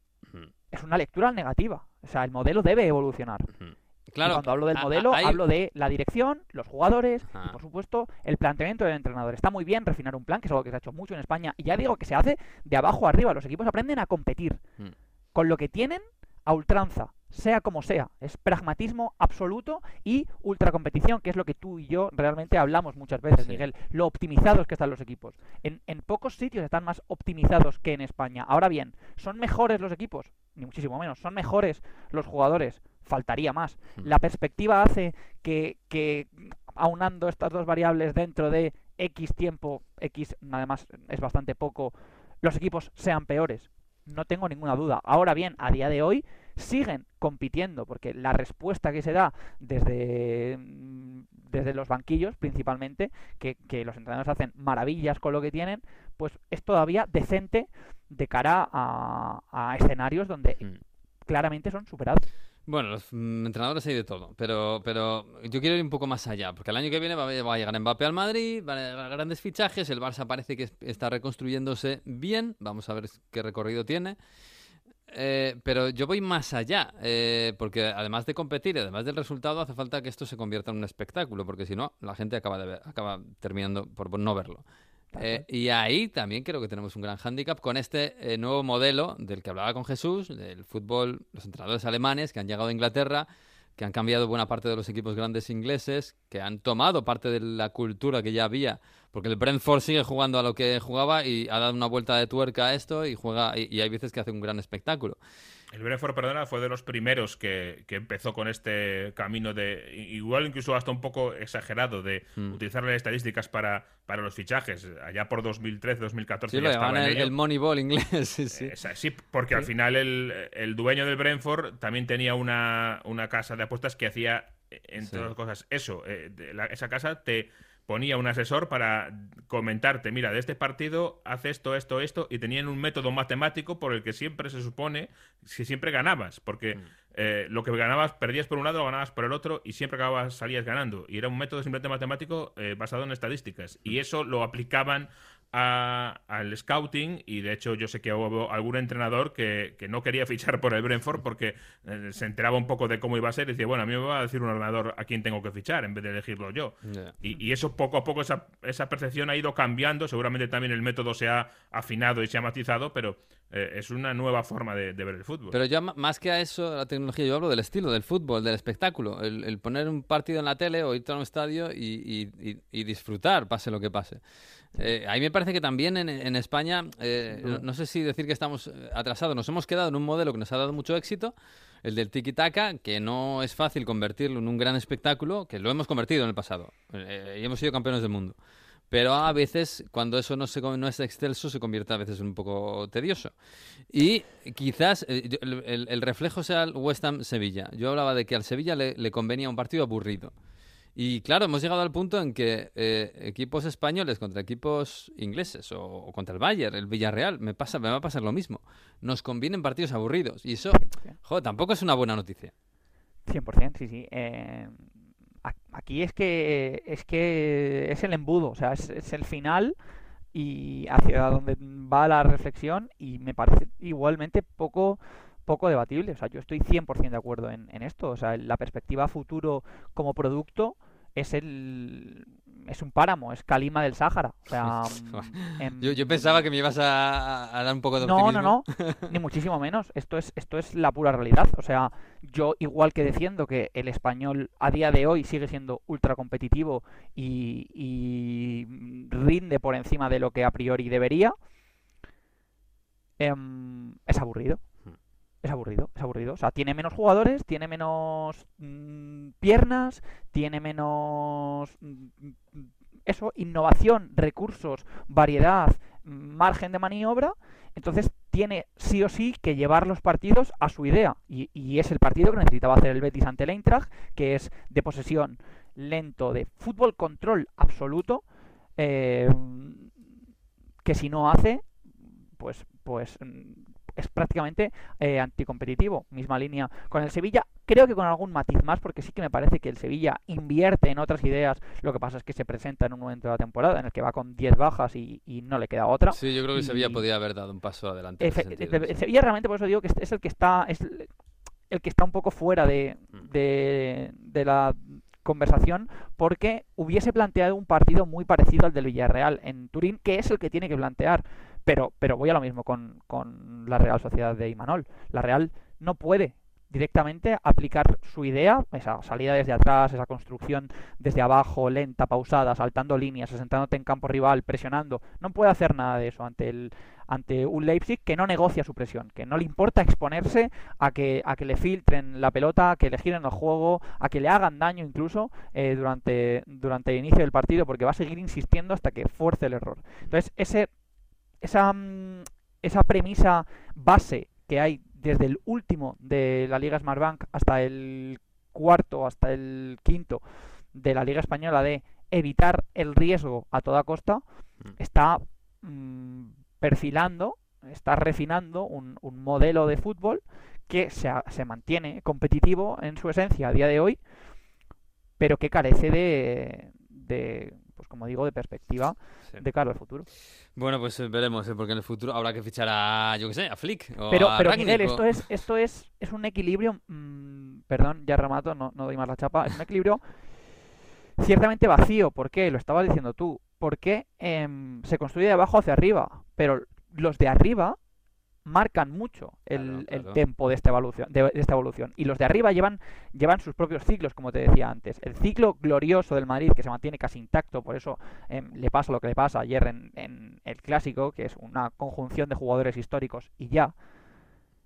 Es una lectura negativa. O sea, el modelo debe evolucionar. Y Claro, cuando hablo del modelo, hay- hablo de la dirección, los jugadores y, por supuesto, el planteamiento del entrenador. Está muy bien refinar un plan, que es algo que se ha hecho mucho en España. Y ya digo que se hace de abajo a arriba. Los equipos aprenden a competir Mm. con lo que tienen a ultranza, sea como sea. Es pragmatismo absoluto y ultracompetición, que es lo que tú y yo realmente hablamos muchas veces, Sí. Miguel. Lo optimizados que están los equipos. En, en pocos sitios están más optimizados que en España. Ahora bien, ¿son mejores los equipos? Ni muchísimo menos. ¿Son mejores los jugadores? Faltaría más. Mm. La perspectiva hace que, que aunando estas dos variables dentro de X tiempo, X además es bastante poco, los equipos sean peores. No tengo ninguna duda. Ahora bien, a día de hoy siguen compitiendo porque la respuesta que se da desde, mm, desde los banquillos principalmente, que, que los entrenadores hacen maravillas con lo que tienen, pues es todavía decente de cara a, a escenarios donde Mm. claramente son superados. Bueno, los mm, entrenadores hay de todo, pero, pero yo quiero ir un poco más allá, porque el año que viene va, a llegar Mbappé al Madrid, van a llegar grandes fichajes, el Barça parece que es- está reconstruyéndose bien, vamos a ver qué recorrido tiene. Eh, pero yo voy más allá, eh, porque además de competir, además del resultado, hace falta que esto se convierta en un espectáculo, porque si no, la gente acaba, de ver- acaba terminando por no verlo. Eh, y ahí también creo que tenemos un gran hándicap con este eh, nuevo modelo del que hablaba con Jesús, del fútbol, los entrenadores alemanes que han llegado a Inglaterra, que han cambiado buena parte de los equipos grandes ingleses, que han tomado parte de la cultura que ya había, porque el Brentford sigue jugando a lo que jugaba y ha dado una vuelta de tuerca a esto y juega y, y hay veces que hace un gran espectáculo. El Brentford, perdona, fue de los primeros que, que empezó con este camino de, igual incluso hasta un poco exagerado, de Mm. utilizar las estadísticas para, para los fichajes. Allá por 2013, 2014 Sí, ya lo estaba el, el Moneyball inglés. sí, sí. Eh, sí, porque al final el, el dueño del Brentford también tenía una, una casa de apuestas que hacía, eh, entre otras cosas, eso. eh, de la- esa casa te ponía un asesor para comentarte, mira, de este partido hace esto, esto, esto, y tenían un método matemático por el que siempre se supone que siempre ganabas, porque Mm. eh, lo que ganabas, perdías por un lado, lo ganabas por el otro, y siempre acababas, salías ganando. Y era un método simplemente matemático eh, basado en estadísticas. Y eso lo aplicaban a- al scouting y de hecho yo sé que hubo algún entrenador que, que no quería fichar por el Brentford porque eh, se enteraba un poco de cómo iba a ser y decía, bueno, a mí me va a decir un ordenador a quién tengo que fichar en vez de elegirlo yo. Y, y eso poco a poco, esa, esa percepción ha ido cambiando, seguramente también el método se ha afinado y se ha matizado, pero eh, es una nueva forma de, de ver el fútbol. Pero ya ma- más que a eso, la tecnología, yo hablo del estilo, del fútbol, del espectáculo. El, el poner un partido en la tele o irte a un estadio y, y- y- y disfrutar, pase lo que pase. Eh, a mí me parece que también en, en España, eh, no, no sé si decir que estamos eh, atrasados, nos hemos quedado en un modelo que nos ha dado mucho éxito, el del tiki-taka, que no es fácil convertirlo en un gran espectáculo, que lo hemos convertido en el pasado eh, y hemos sido campeones del mundo. Pero a veces, cuando eso no, se, no es excelso, se convierte a veces en un poco tedioso. Y quizás eh, el, el- el reflejo sea el West Ham-Sevilla. Yo hablaba de que al Sevilla le, le convenía un partido aburrido. Y claro, hemos llegado al punto en que eh, equipos españoles contra equipos ingleses o, o contra el Bayern, el Villarreal, me, pasa, me va a pasar lo mismo. Nos convienen partidos aburridos. Y eso, joder, tampoco es una buena noticia. 100%, sí, sí. Eh, aquí es que es que es el embudo, o sea, es, es el final y hacia donde va la reflexión y me parece igualmente poco poco debatible. O sea, yo estoy 100% de acuerdo en, en esto. O sea, la perspectiva futuro como producto es el es un páramo, es Calima del Sáhara. O sea, mm, em, Yo, yo pensaba que me ibas a, dar un poco de no, optimismo. no, no, ni muchísimo menos. Esto es, esto es la pura realidad. O sea, yo igual que defiendo que el español a día de hoy sigue siendo ultra competitivo y, y rinde por encima de lo que a priori debería, em, es aburrido. Es aburrido, es aburrido. O sea, tiene menos jugadores, tiene menos mm, piernas, tiene menos... mm, mm, eso, innovación, recursos, variedad, margen de maniobra. Entonces tiene sí o sí que llevar los partidos a su idea. Y, y es el partido que necesitaba hacer el Betis ante el Eintracht, que es de posesión lento, de fútbol control absoluto, eh, que si no hace, pues, pues es prácticamente eh, anticompetitivo. Misma línea con el Sevilla, creo que con algún matiz más, porque sí que me parece que el Sevilla invierte en otras ideas. Lo que pasa es que se presenta en un momento de la temporada en el que va con 10 bajas y, y no le queda otra. Sí, yo creo que Sevilla Y- podía haber dado un paso adelante. en sentido, el-. Sevilla realmente por eso digo que es- el que está es el el que está un poco fuera de, Mm. de, de la conversación porque hubiese planteado un partido muy parecido al del Villarreal en Turín, que es el que tiene que plantear. Pero, pero voy a lo mismo con, con la Real Sociedad de Imanol. La Real no puede directamente aplicar su idea, esa salida desde atrás, esa construcción desde abajo, lenta, pausada, saltando líneas, asentándote en campo rival, presionando. No puede hacer nada de eso ante el ante un Leipzig que no negocia su presión, que no le importa exponerse a que a que le filtren la pelota, a que le giren el juego, a que le hagan daño incluso eh, durante durante el inicio del partido, porque va a seguir insistiendo hasta que fuerce el error. Entonces ese esa mm, esa premisa base que hay desde el último de la Liga Smartbank hasta el cuarto, hasta el quinto de la Liga Española de evitar el riesgo a toda costa, Mm. está mm, perfilando, está refinando un, un modelo de fútbol que se, se mantiene competitivo en su esencia a día de hoy, pero que carece de, de como digo, de perspectiva Sí. de cara al futuro. Bueno, pues eh, veremos, eh, porque en el futuro habrá que fichar a, yo qué sé, a Flick. O Pero, a pero Miguel, o- esto es, esto es, es un equilibrio, mm, perdón, ya remato, no, no doy más la chapa, es un equilibrio ciertamente vacío. ¿Por qué? Lo estabas diciendo tú. Porque em, se construye de abajo hacia arriba, pero los de arriba marcan mucho el, Claro, el tempo de esta evolución, de, de esta evolución. Y los de arriba llevan, llevan sus propios ciclos, como te decía antes. El ciclo glorioso del Madrid, que se mantiene casi intacto, por eso em, le pasa lo que le pasa ayer en, en el clásico, que es una conjunción de jugadores históricos y ya.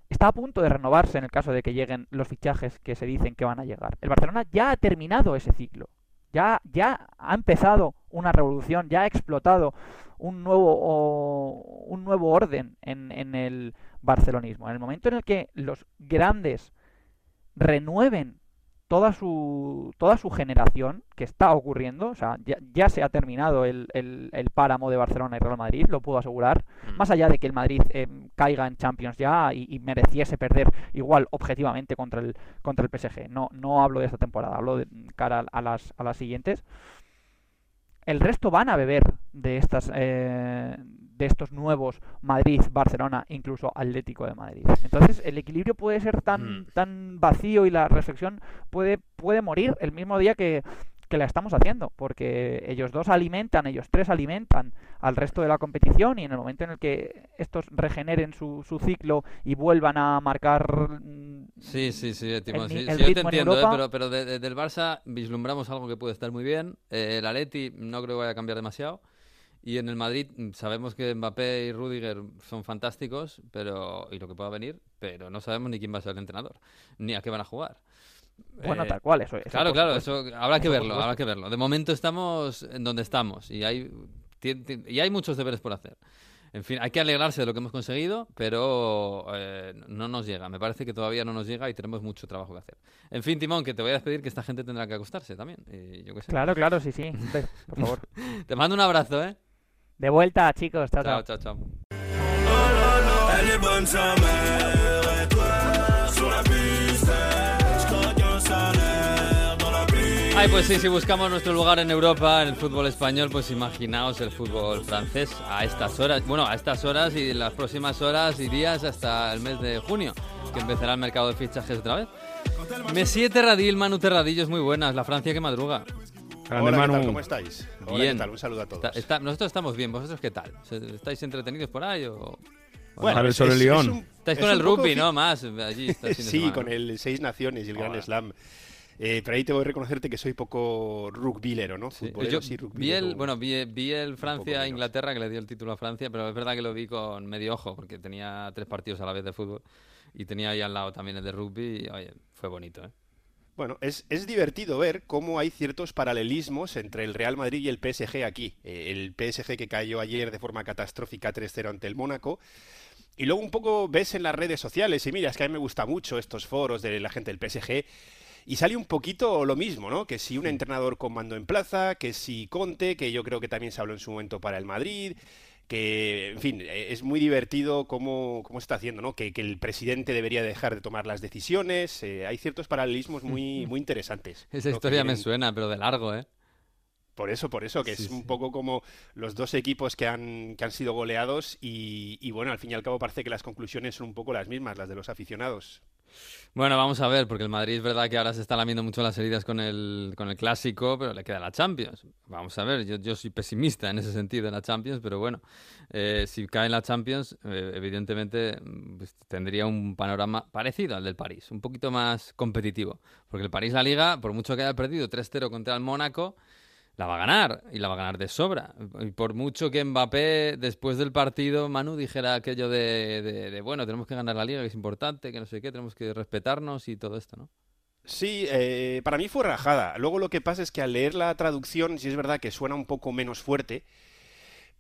Está a punto de renovarse en el caso de que lleguen los fichajes que se dicen que van a llegar. El Barcelona ya ha terminado ese ciclo. Ya, ya ha empezado una revolución, ya ha explotado un nuevo, o- un nuevo orden en, en el barcelonismo. En el momento en el que los grandes renueven toda su, toda su generación, que está ocurriendo, o sea, ya, ya se ha terminado el, el- el páramo de Barcelona y Real Madrid, lo puedo asegurar, Mm. más allá de que el Madrid eh, caiga en Champions ya y, y mereciese perder igual objetivamente contra el, contra el PSG. No, no hablo de esta temporada, hablo de cara a las, a las siguientes. El resto van a beber de estas eh, de estos nuevos Madrid, Barcelona, incluso Atlético de Madrid. Entonces el equilibrio puede ser tan, Mm. tan vacío y la reflexión puede, puede morir el mismo día que, que la estamos haciendo, porque ellos dos alimentan, ellos tres alimentan al resto de la competición y en el momento en el que estos regeneren su, su ciclo y vuelvan a marcar mm, Sí, sí, sí, Timo, el sí, sí, yo te entiendo, eh, Europa- pero, pero de- de- del Barça vislumbramos algo que puede estar muy bien. Eh, el Atleti no creo que vaya a cambiar demasiado. Y en el Madrid mm, sabemos que Mbappé y Rudiger son fantásticos, pero y lo que pueda venir, pero no sabemos ni quién va a ser el entrenador, ni a qué van a jugar. bueno, Eh, tal cual, eso es. Claro, claro, eso habrá que Eso verlo, habrá que verlo. De momento estamos en donde estamos y hay, y hay muchos deberes por hacer. En fin, hay que alegrarse de lo que hemos conseguido, pero eh, no nos llega. Me parece que todavía no nos llega y tenemos mucho trabajo que hacer. En fin, Timón, que te voy a despedir, que esta gente tendrá que acostarse también. y yo qué sé. Claro, claro, sí, sí. Por favor. Te mando un abrazo, ¿eh? De vuelta, chicos. Chao, Chao, chao. chao, Ay, pues sí, si buscamos nuestro lugar en Europa, en el fútbol español, pues imaginaos el fútbol francés a estas horas, bueno, a estas horas y las próximas horas y días hasta el mes de junio, que empezará el mercado de fichajes otra vez. Messi Terradil, Manu Terradillos, muy buenas, la Francia que madruga. Grande Hola, ¿qué tal? ¿Cómo estáis? Hola, Bien. ¿qué tal? Un saludo a todos. Está- está- nosotros estamos bien, ¿vosotros qué tal? ¿Se- ¿Estáis entretenidos por ahí o...? Bueno, es- sobre es- Lyon. es un- Estáis es con el poco rugby, fi- ¿no? Más, allí Sí, con el Seis Naciones y el Gran Hola. Slam. Eh, pero ahí tengo que reconocerte que soy poco rugbilero, ¿no? Sí, yo sí, vi el, bueno, vi, vi el. Francia-Inglaterra que le dio el título a Francia, pero es verdad que lo vi con medio ojo, porque tenía tres partidos a la vez de fútbol y tenía ahí al lado también el de rugby y, oye, fue bonito, ¿eh? Bueno, es, es divertido ver cómo hay ciertos paralelismos entre el Real Madrid y el PSG aquí. Eh, el PSG que cayó ayer de forma catastrófica 3-0 ante el Mónaco. Y luego un poco ves en las redes sociales, y mira, es que a mí me gusta mucho estos foros de la gente del PSG, y sale un poquito lo mismo, ¿no? Que si un entrenador con mando en plaza, que si Conte, que yo creo que también se habló en su momento para el Madrid, que, en fin, eh, es muy divertido cómo, cómo se está haciendo, ¿no? Que, que el presidente debería dejar de tomar las decisiones, eh, hay ciertos paralelismos muy, muy interesantes. Esa historia me suena, pero de largo, ¿eh? Por eso, por eso, que Sí, es un sí. poco como los dos equipos que han, que han sido goleados y, y bueno, al fin y al cabo parece que las conclusiones son un poco las mismas, las de los aficionados. Bueno, vamos a ver, porque el Madrid es verdad que ahora se está lamiendo mucho las heridas con el, con el clásico, pero le queda la Champions. Vamos a ver, yo, yo soy pesimista en ese sentido en la Champions, pero bueno, eh, si cae en la Champions, eh, evidentemente mm, pues, tendría un panorama parecido al del París, un poquito más competitivo, porque el París la Liga, por mucho que haya perdido 3-0 contra el Mónaco, la va a ganar y la va a ganar de sobra. Y por mucho que Mbappé, después del partido, Manu dijera aquello de, de- bueno, tenemos que ganar la liga, que es importante, que no sé qué, tenemos que respetarnos y todo esto, ¿no? Sí, eh, para mí fue rajada. Luego lo que pasa es que al leer la traducción, sí es verdad que suena un poco menos fuerte,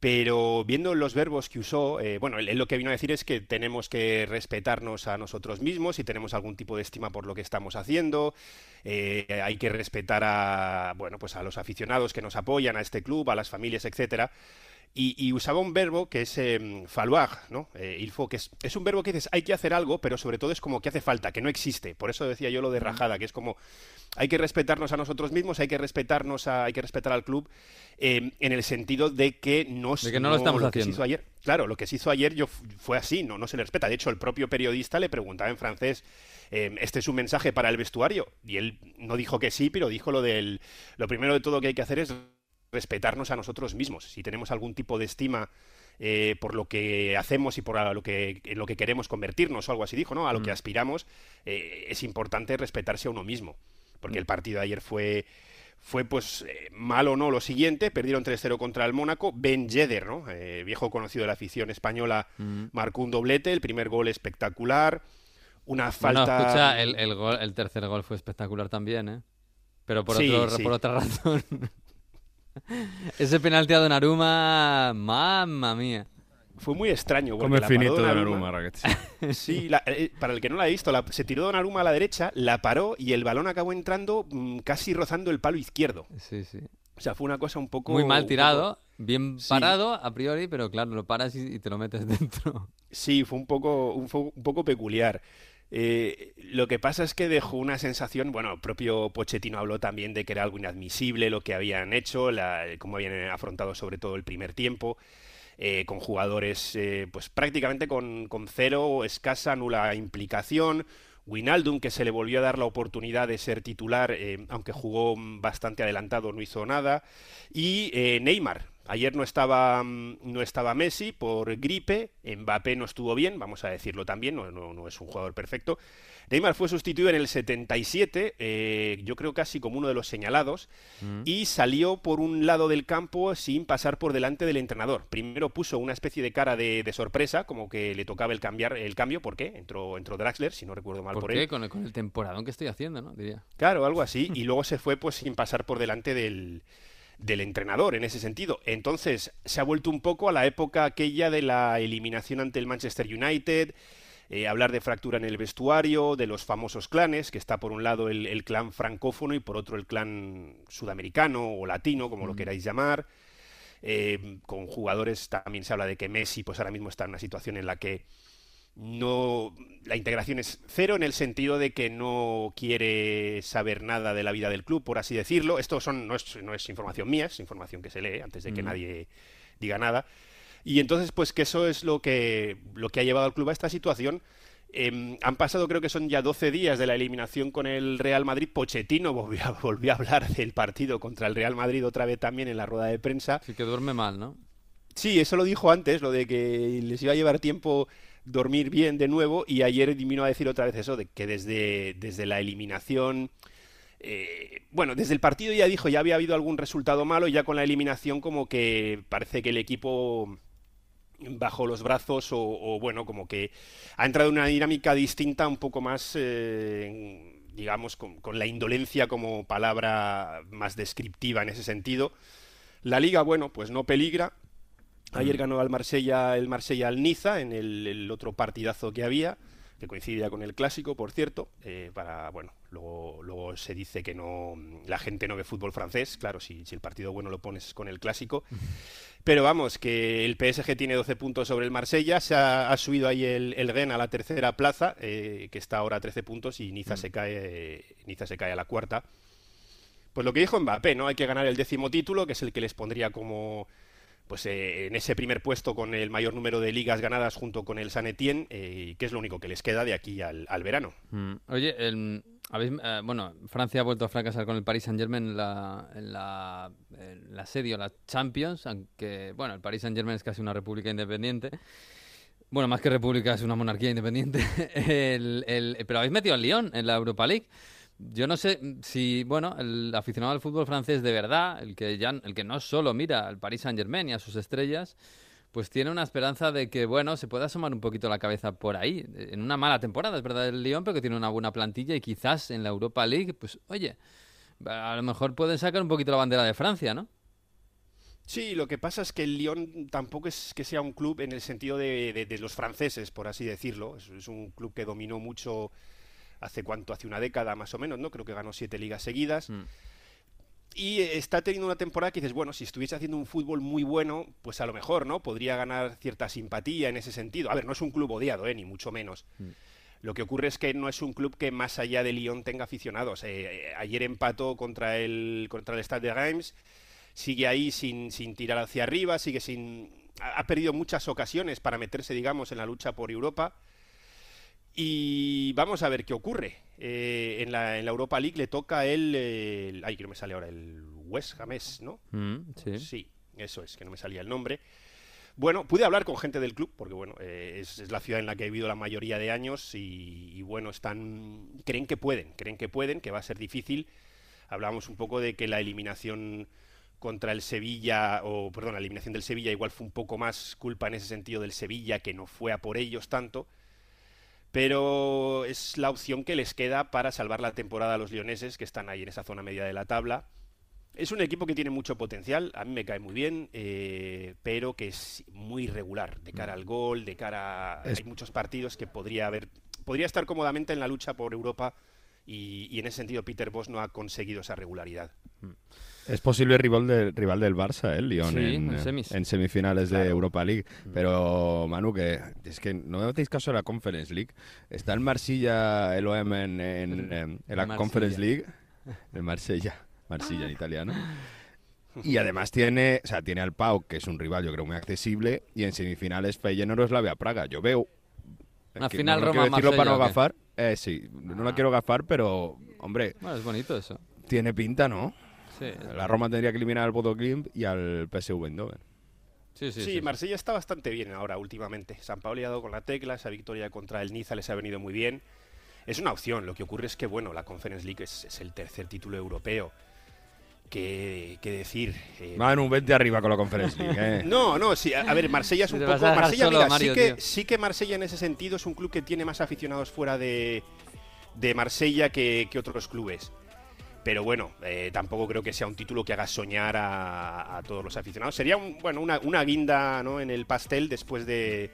pero viendo los verbos que usó, eh, bueno, él, lo que vino a decir es que tenemos que respetarnos a nosotros mismos y tenemos algún tipo de estima por lo que estamos haciendo. eh, hay que respetar a, bueno, pues a los aficionados que nos apoyan, a este club, a las familias, etcétera. Y, y usaba un verbo que es eh, falloir, ¿no? Eh, il faut, que es, es un verbo que dices hay que hacer algo, pero sobre todo es como que hace falta, que no existe. Por eso decía yo lo de rajada, que es como hay que respetarnos a nosotros mismos, hay que respetarnos a, hay que respetar al club eh, en el sentido de que no, De que no lo estamos que se haciendo. hizo ayer. Claro, lo que se hizo ayer yo, fue así, no, no se le respeta. De hecho, el propio periodista le preguntaba en francés, eh, este es un mensaje para el vestuario. Y él no dijo que sí, pero dijo lo del, lo primero de todo que hay que hacer es respetarnos a nosotros mismos. Si tenemos algún tipo de estima eh, por lo que hacemos y por lo que, en lo que queremos convertirnos o algo así dijo, ¿no? A lo que Mm. aspiramos, eh, es importante respetarse a uno mismo. Porque el partido de ayer fue fue pues eh, mal o no lo siguiente, perdieron 3-0 contra el Mónaco, Ben Yedder, ¿no? Eh, viejo conocido de la afición española, Mm. marcó un doblete, el primer gol espectacular, una falta... Escucha, el, el gol, el tercer gol fue espectacular también, ¿eh? Pero por, Sí, otro- sí. por otra razón. Ese penalti a Donnarumma, mamma mía. Fue muy extraño. la paró finito Donnarumma. Donnarumma. Sí, la- eh, para el que no la ha visto, la- se tiró Donnarumma a la derecha, la paró y el balón acabó entrando mm, casi rozando el palo izquierdo. Sí, sí. O sea, fue una cosa un poco... Muy mal tirado, poco- bien Sí. parado a priori, pero claro, lo paras y, y te lo metes dentro. Sí, fue un poco, un poco peculiar. Eh, lo que pasa es que dejó una sensación, bueno, el propio Pochettino habló también de que era algo inadmisible lo que habían hecho, la, cómo habían afrontado sobre todo el primer tiempo, eh, con jugadores eh, pues prácticamente con, con cero, escasa, nula implicación. Winaldum, que se le volvió a dar la oportunidad de ser titular, eh, aunque jugó bastante adelantado, no hizo nada. Y eh, Neymar. Ayer no estaba, mm, no estaba Messi por gripe, Mbappé no estuvo bien, vamos a decirlo también, no, no, no es un jugador perfecto. Neymar fue sustituido en el 77, eh, yo creo casi como uno de los señalados, Mm. y salió por un lado del campo sin pasar por delante del entrenador. Primero puso una especie de cara de, de sorpresa, como que le tocaba el, cambiar, el cambio, ¿por qué? Entró, entró Draxler, si no recuerdo mal ¿Por por, qué? él. Con el, con el temporadón que estoy haciendo, ¿no? Diría. Claro, algo así. Y luego se fue pues sin pasar por delante del, del entrenador en ese sentido. Entonces se ha vuelto un poco a la época aquella de la eliminación ante el Manchester United. eh, hablar de fractura en el vestuario, de los famosos clanes, que está por un lado el, el clan francófono y por otro el clan sudamericano o latino, como lo queráis llamar. Eh, con jugadores también se habla de que Messi pues ahora mismo está en una situación en la que no la integración es cero en el sentido de que no quiere saber nada de la vida del club, por así decirlo. Esto son, no, es, no es información mía, es información que se lee antes de que Mm. nadie diga nada. Y entonces, pues que eso es lo que, lo que ha llevado al club a esta situación. Em, han pasado, creo que son ya 12 días de la eliminación con el Real Madrid. Pochettino volvió a, volvió a hablar del partido contra el Real Madrid otra vez también en la rueda de prensa. Sí que duerme mal, ¿no? Sí, eso lo dijo antes, lo de que les iba a llevar tiempo dormir bien de nuevo y ayer vino a decir otra vez eso, de que desde, desde la eliminación, eh, bueno, desde el partido ya dijo, ya había habido algún resultado malo y ya con la eliminación como que parece que el equipo bajo los brazos o, bueno, como que ha entrado en una dinámica distinta un poco más, eh, digamos, con, con la indolencia como palabra más descriptiva en ese sentido. La liga, bueno, pues no peligra, Ayer ganó al Marsella, el Marsella al Niza en el, el otro partidazo que había, que coincidía con el clásico, por cierto. eh, para bueno, luego, luego se dice que no la gente no ve fútbol francés, claro, si, si el partido bueno lo pones con el clásico. Pero vamos, que el PSG tiene 12 puntos sobre el Marsella, se ha, ha subido ahí el, el Rennes a la tercera plaza, eh, que está ahora a 13 puntos, y Niza se cae, Niza se cae a la cuarta. Pues lo que dijo Mbappé, ¿no? Hay que ganar el décimo título, que es el que les pondría como pues eh, en ese primer puesto con el mayor número de ligas ganadas junto con el San Etienne, eh, que es lo único que les queda de aquí al, al verano. Mm. Oye, el, habéis, eh, bueno, Francia ha vuelto a fracasar con el Paris Saint Germain en la, en la, la Champions, aunque, bueno, el Paris Saint Germain es casi una república independiente. Bueno, más que república es una monarquía independiente. pero habéis metido al Lyon en la Europa League. Yo no sé si, bueno, el aficionado al fútbol francés de verdad, el que ya, el que no solo mira al Paris Saint Germain y a sus estrellas, pues tiene una esperanza de que, bueno, se pueda asomar un poquito la cabeza por ahí. En una mala temporada, es verdad, el Lyon, pero que tiene una buena plantilla y quizás en la Europa League, pues, oye, a lo mejor pueden sacar un poquito la bandera de Francia, ¿no? Sí, lo que pasa es que el Lyon tampoco es que sea un club en el sentido de, de, de los franceses, por así decirlo. Es, es un club que dominó mucho hace cuánto, hace una década más o menos, ¿no? Creo que ganó siete ligas seguidas. Mm. y está teniendo una temporada que dices, bueno, si estuviese haciendo un fútbol muy bueno, pues a lo mejor, ¿no? Podría ganar cierta simpatía en ese sentido. A ver, no es un club odiado, ¿eh? Ni mucho menos. Lo que ocurre es que no es un club que más allá de Lyon tenga aficionados. Eh, eh, ayer empató contra el, contra el Stade de Reims, sigue ahí sin, sin tirar hacia arriba, sigue sin... Ha ha perdido muchas ocasiones para meterse, digamos, en la lucha por Europa. Y vamos a ver qué ocurre. Eh, en, la, en la Europa League le toca el, el- Ay, que no me sale ahora, el West Hamés, ¿no? Mm, sí. Sí, eso es, que no me salía el nombre. Bueno, pude hablar con gente del club, porque bueno, eh, es, es la ciudad en la que he vivido la mayoría de años y, y, bueno, están, creen que pueden, creen que pueden, que va a ser difícil. Hablábamos un poco de que la eliminación contra el Sevilla, o perdón, la eliminación del Sevilla igual fue un poco más culpa en ese sentido del Sevilla, que no fue a por ellos tanto. Pero es la opción que les queda para salvar la temporada a los leoneses, que están ahí en esa zona media de la tabla. Es un equipo que tiene mucho potencial, a mí me cae muy bien, eh, pero que es muy irregular de cara al gol, de cara a... Es- Hay muchos partidos que podría haber... Podría estar cómodamente en la lucha por Europa y, y en ese sentido Peter Bosz no ha conseguido esa regularidad. Es posible rival, del rival del Barça, ¿eh? el Lyon, Sí, en, en eh, semis. en semifinales de. Europa League. Pero, Manu, que es que no me hacéis caso de la Conference League. Está el Marsella, el OM en, en, la Marsella. Conference League. El Marsella, Marsella en italiano. Y además tiene, o sea, tiene al Pau, que es un rival, yo creo, muy accesible. Y en semifinales Feyenoord Slavia Praga. Yo veo. Una final no, no quiero decirlo Roma-Marsella, para no gafar. Eh, sí, no la quiero gafar, pero, hombre, Bueno, es bonito eso. tiene pinta, ¿no? Sí, La Roma tendría que eliminar al Bodo Glimt y al PSV Eindhoven. sí, sí. Sí, sí. Marsella está bastante bien ahora últimamente. San Pablo ha dado con la tecla, esa victoria contra el Niza les ha venido muy bien. Es una opción, lo que ocurre es que, bueno, la Conference League es, es el tercer título europeo. ¿Qué, qué decir? Eh, Manu, vente arriba con la Conference League, ¿eh? No, no, sí, a, a ver, Marsella es un poco. Marsella, solo, mira, Mario, sí, que, tío. sí que Marsella en ese sentido es un club que tiene más aficionados fuera de, de Marsella que, que otros clubes. Pero bueno, eh, tampoco creo que sea un título que haga soñar a, a todos los aficionados. Sería un, bueno, una, una guinda ¿no? en el pastel después de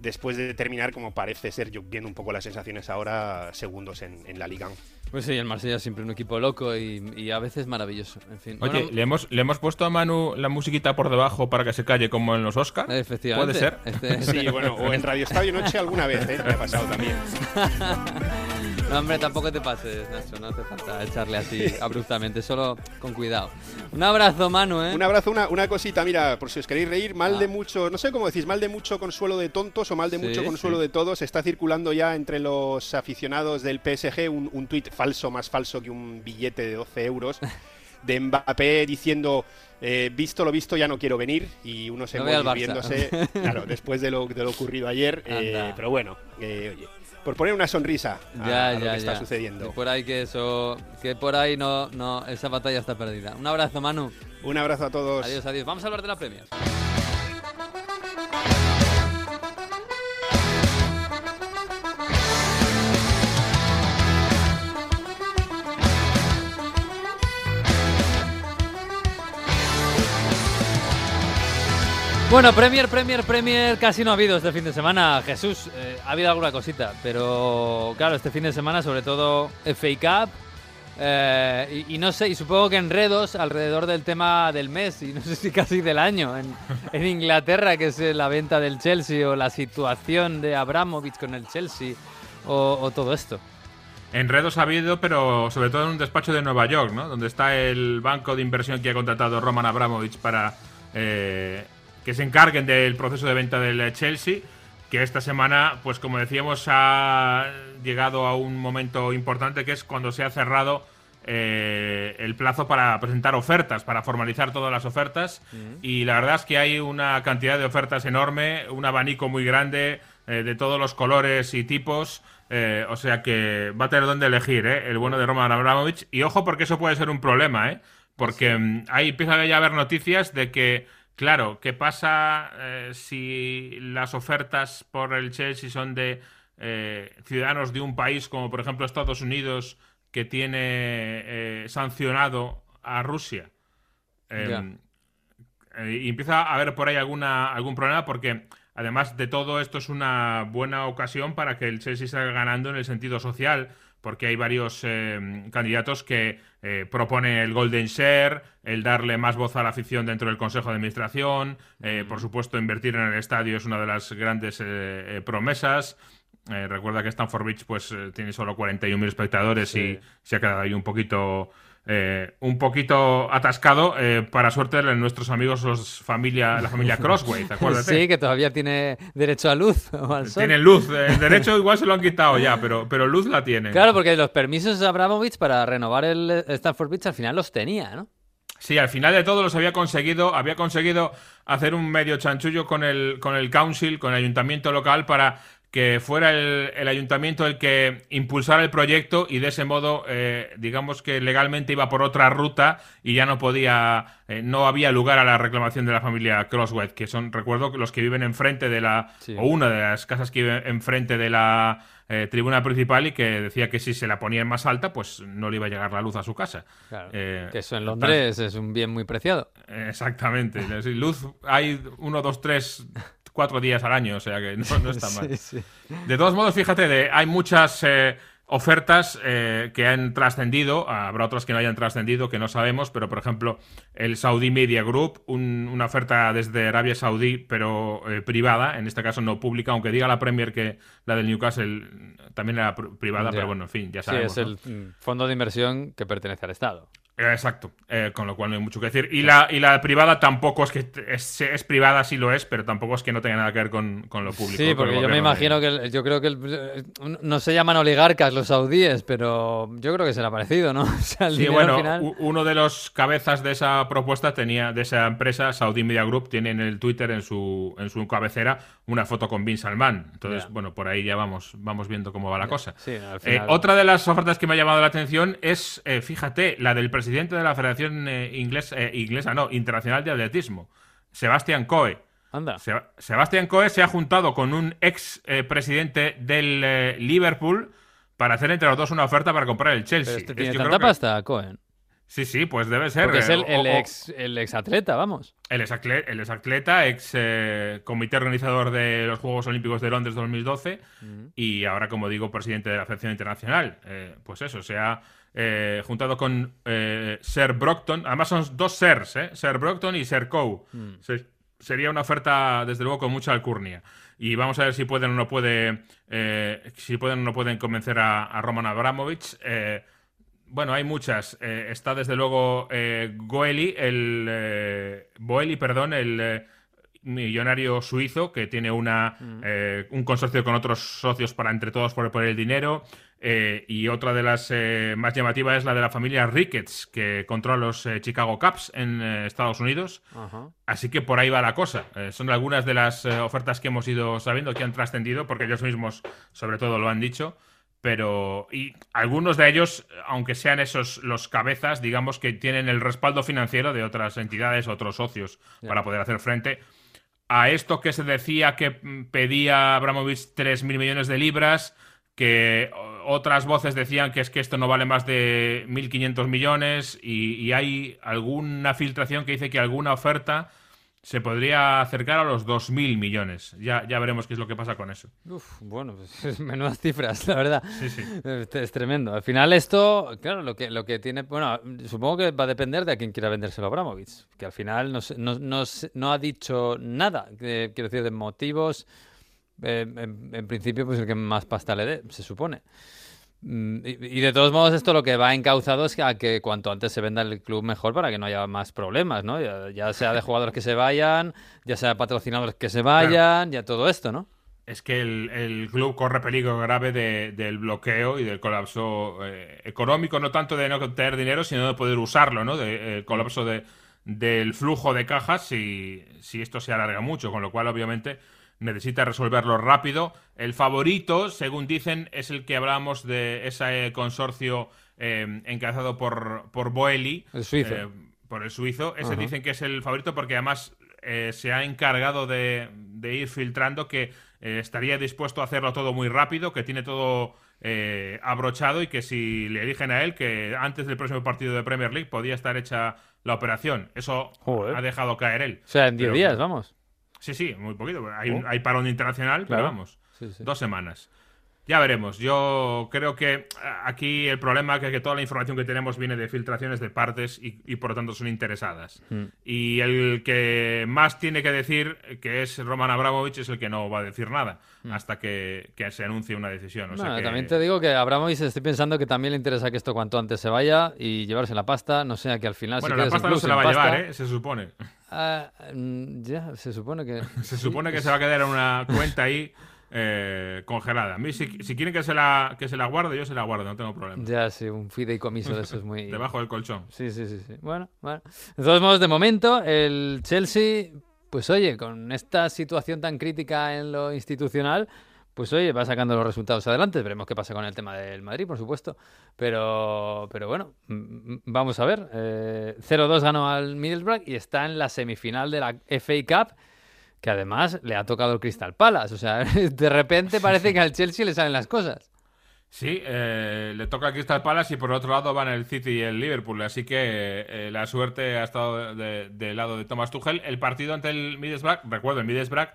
después de terminar, como parece ser, yo viendo un poco las sensaciones ahora, segundos en, en la Liga. Pues sí, el Marsella es siempre un equipo loco y, y a veces maravilloso. En fin. Oye, Bueno, ¿le, hemos, ¿le hemos puesto a Manu la musiquita por debajo para que se calle como en los Oscars? efectivamente. ¿Puede ser? Este- Sí, bueno, o en Radio Estadio Noche alguna vez, ¿eh? Me ha pasado también. No, hombre, tampoco te pases, Nacho. No hace falta echarle así abruptamente, solo con cuidado. Un abrazo, Manu, ¿eh? Un abrazo, una, una cosita, mira, por si os queréis reír, mal Ah. de mucho, no sé cómo decís, mal de mucho consuelo de tontos o mal de Sí, mucho consuelo sí. de todos, está circulando ya entre los aficionados del PSG un, un tuit falso, más falso que un billete de 12 euros, de Mbappé diciendo, eh, visto lo visto, ya no quiero venir, y No al emojis Barça. riéndose, claro, después de lo, de lo ocurrido ayer, eh, pero bueno, eh, oye, por poner una sonrisa a, ya, a lo ya, que está ya. sucediendo. Que por ahí que eso, que por ahí no, no, esa batalla está perdida. Un abrazo, Manu. Un abrazo a todos. Adiós, adiós. Vamos a hablar de la Premier. Bueno, Premier, Premier, Premier, casi no ha habido este fin de semana. Jesús, eh, ha habido alguna cosita, pero claro, este fin de semana sobre todo FA Cup eh, y, y no sé, y supongo que enredos alrededor del tema del mes y no sé si casi del año en, en Inglaterra, que es eh, la venta del Chelsea o la situación de Abramovich con el Chelsea o, o todo esto. Enredos ha habido, pero sobre todo en un despacho de Nueva York, ¿no? Donde está el banco de inversión que ha contratado Roman Abramovich para eh, que se encarguen del proceso de venta del Chelsea, que esta semana, pues como decíamos, ha llegado a un momento importante que es cuando se ha cerrado eh, el plazo para presentar ofertas, para formalizar todas las ofertas. Y la verdad es que hay una cantidad de ofertas enorme, un abanico muy grande eh, de todos los colores y tipos. eh, o sea que va a tener donde elegir, ¿eh? El bueno de Roman Abramovich. Y ojo, porque eso puede ser un problema, ¿eh? Porque mm, ahí empieza ya a haber noticias de que, claro, ¿qué pasa eh, si las ofertas por el Chelsea son de eh, ciudadanos de un país como, por ejemplo, Estados Unidos, que tiene eh, sancionado a Rusia? Em, y empieza a haber por ahí alguna, algún problema porque además de todo esto es una buena ocasión para que el Chelsea salga ganando en el sentido social porque hay varios eh, candidatos que eh, proponen el Golden Share, el darle más voz a la afición dentro del Consejo de Administración, eh, por supuesto invertir en el estadio es una de las grandes promesas. recuerda que Stanford Beach pues tiene solo 41.000 espectadores y se ha quedado ahí un poquito eh, un poquito atascado, eh, para suerte de nuestros amigos los familia, la familia Crossway, ¿te acuerdas? Sí, que todavía tiene derecho a luz Tienen luz, el derecho igual se lo han quitado ya, pero, pero luz la tienen. Claro, porque los permisos de Abramovich para renovar el Stanford Beach al final los tenía, ¿no? Sí, al final de todo los había conseguido, había conseguido hacer un medio chanchullo con el, con el council, con el ayuntamiento local para que fuera el, ayuntamiento el que impulsara el proyecto y de ese modo, eh, digamos que legalmente iba por otra ruta y ya no podía, eh, no había lugar a la reclamación de la familia Crosswell, que son, recuerdo, los que viven enfrente de la, o una de las casas que viven enfrente de la eh, tribuna principal y que decía que si se la ponía en más alta, pues no le iba a llegar la luz a su casa. que eso en Londres es un bien muy preciado. Exactamente. Luz hay uno, dos, tres cuatro días al año, o sea que no, está mal. De todos modos, fíjate, hay muchas eh, ofertas eh, que han trascendido, habrá otras que no hayan trascendido, que no sabemos, pero por ejemplo, el Saudi Media Group, una oferta desde Arabia Saudí, pero eh, privada, en este caso no pública, aunque diga la Premier que la del Newcastle también era privada, pero bueno, en fin, ya sabemos. Sí, es el fondo de inversión que pertenece al Estado. Eh, exacto, eh, con lo cual no hay mucho que decir. Y la, y la privada tampoco es que es, privada, sí lo es, pero tampoco es que no tenga nada que ver con, lo público. Sí, porque yo me imagino que yo creo que eh, no se llaman oligarcas los saudíes, pero yo creo que será parecido, ¿no? sí, bueno, uno de los cabezas de esa propuesta tenía, de esa empresa, Saudi Media Group, tiene en el Twitter, en su, en su cabecera, una foto con Bin Salman. Entonces, bueno, por ahí ya vamos, vamos viendo cómo va la cosa. otra de las ofertas que me ha llamado la atención es, fíjate, la del presidente presidente de la Federación eh, inglesa, eh, inglesa, no, Internacional de Atletismo, Sebastián Coe. Anda. Sebastián Coe se ha juntado con un ex eh, presidente del Liverpool para hacer entre los dos una oferta para comprar el Chelsea. Pero este tiene tanta pasta, Cohen. Sí, sí, pues debe ser. Porque es el, ex, el ex atleta, vamos. El ex atleta, el ex, atleta, ex comité organizador de los Juegos Olímpicos de Londres 2012 y ahora, como digo, presidente de la Federación Internacional. pues eso, se ha eh, juntado con eh, Sir Brockton. Además son dos Sirs, ¿eh? Sir Brockton y Sir Coe. Hmm. sería una oferta, desde luego, con mucha alcurnia. Y vamos a ver si pueden o no puede, eh, si pueden o no pueden convencer a, Roman Abramovich. bueno, hay muchas. está desde luego Goeli, el Boeli, perdón, el millonario suizo que tiene una, hmm. un consorcio con otros socios para entre todos por, por el dinero. Eh, y otra de las eh, más llamativas es la de la familia Ricketts, que controla los eh, Chicago Cubs en Estados Unidos. Así que por ahí va la cosa. son algunas de las ofertas que hemos ido sabiendo que han trascendido, porque ellos mismos, sobre todo, lo han dicho. Pero, y algunos de ellos, aunque sean esos los cabezas, digamos que tienen el respaldo financiero de otras entidades, otros socios, para poder hacer frente a esto que se decía que mm, pedía Abramovich 3.000 millones de libras que otras voces decían que es que esto no vale más de 1.500 millones y, hay alguna filtración que dice que alguna oferta se podría acercar a los 2.000 millones. Ya, ya veremos qué es lo que pasa con eso. Uf, bueno, pues, menudas cifras, la verdad. Sí, sí. Es, tremendo. Al final esto, claro, lo que, lo que tiene... Bueno, supongo que va a depender de a quién quiera vendérselo a Abramovich, que al final no, no, no, ha dicho nada, quiero decir, de motivos eh, en, principio, pues el que más pasta le dé, se supone. Mm, y, de todos modos, esto lo que va encauzado es a que cuanto antes se venda el club mejor para que no haya más problemas, ¿no? Ya, sea de jugadores que se vayan, ya sea de patrocinadores que se vayan, ya todo esto, ¿no? Es que el, club corre peligro grave del bloqueo y del colapso eh, económico, no tanto de no tener dinero, sino de poder usarlo, ¿no? De, el colapso de, del flujo de cajas si, si esto se alarga mucho, con lo cual, obviamente necesita resolverlo rápido. El favorito, según dicen, es el que hablábamos de ese consorcio eh, encabezado por, por Boeli. El suizo. Eh, por el suizo. Ese dicen que es el favorito porque además eh, se ha encargado de, ir filtrando que estaría dispuesto a hacerlo todo muy rápido, que tiene todo abrochado y que si le eligen a él, que antes del próximo partido de Premier League podía estar hecha la operación. Eso ha dejado caer él. O sea, en 10 días, vamos. Sí, sí, muy poquito. Hay, oh. hay parón internacional, pero vamos, dos semanas. Ya veremos. Yo creo que aquí el problema es que toda la información que tenemos viene de filtraciones de partes y, y por lo tanto son interesadas. Mm. Y el que más tiene que decir, que es Roman Abramovich, es el que no va a decir nada Mm. hasta que, que se anuncie una decisión. O sea Bueno, que- También te digo que a Abramovich estoy pensando que también le interesa que esto cuanto antes se vaya y llevarse la pasta, no sea que al final Bueno, se la pasta no se la va a llevar, ¿eh? Se supone. Mm, ya, se supone que... Se supone que se va a quedar en una cuenta ahí eh, congelada. A mí, si, si quieren que se, la, que se la guarde, yo se la guardo, no tengo problema. Ya, sí, un fideicomiso de eso es muy... Debajo del colchón. Sí, sí, sí, sí. Bueno, bueno. De todos modos, de momento, el Chelsea, pues oye, con esta situación tan crítica en lo institucional, pues oye, va sacando los resultados adelante. Veremos qué pasa con el tema del Madrid, por supuesto. Pero, pero bueno, vamos a ver. Eh, 0-2 ganó al Middlesbrough y está en la semifinal de la FA Cup, que además le ha tocado el Crystal Palace. O sea, de repente parece que al Chelsea le salen las cosas. Sí, eh, le toca al Crystal Palace y por otro lado van el City y el Liverpool. Así que eh, la suerte ha estado de- del lado de Thomas Tuchel. El partido ante el Middlesbrough, recuerdo el Middlesbrough,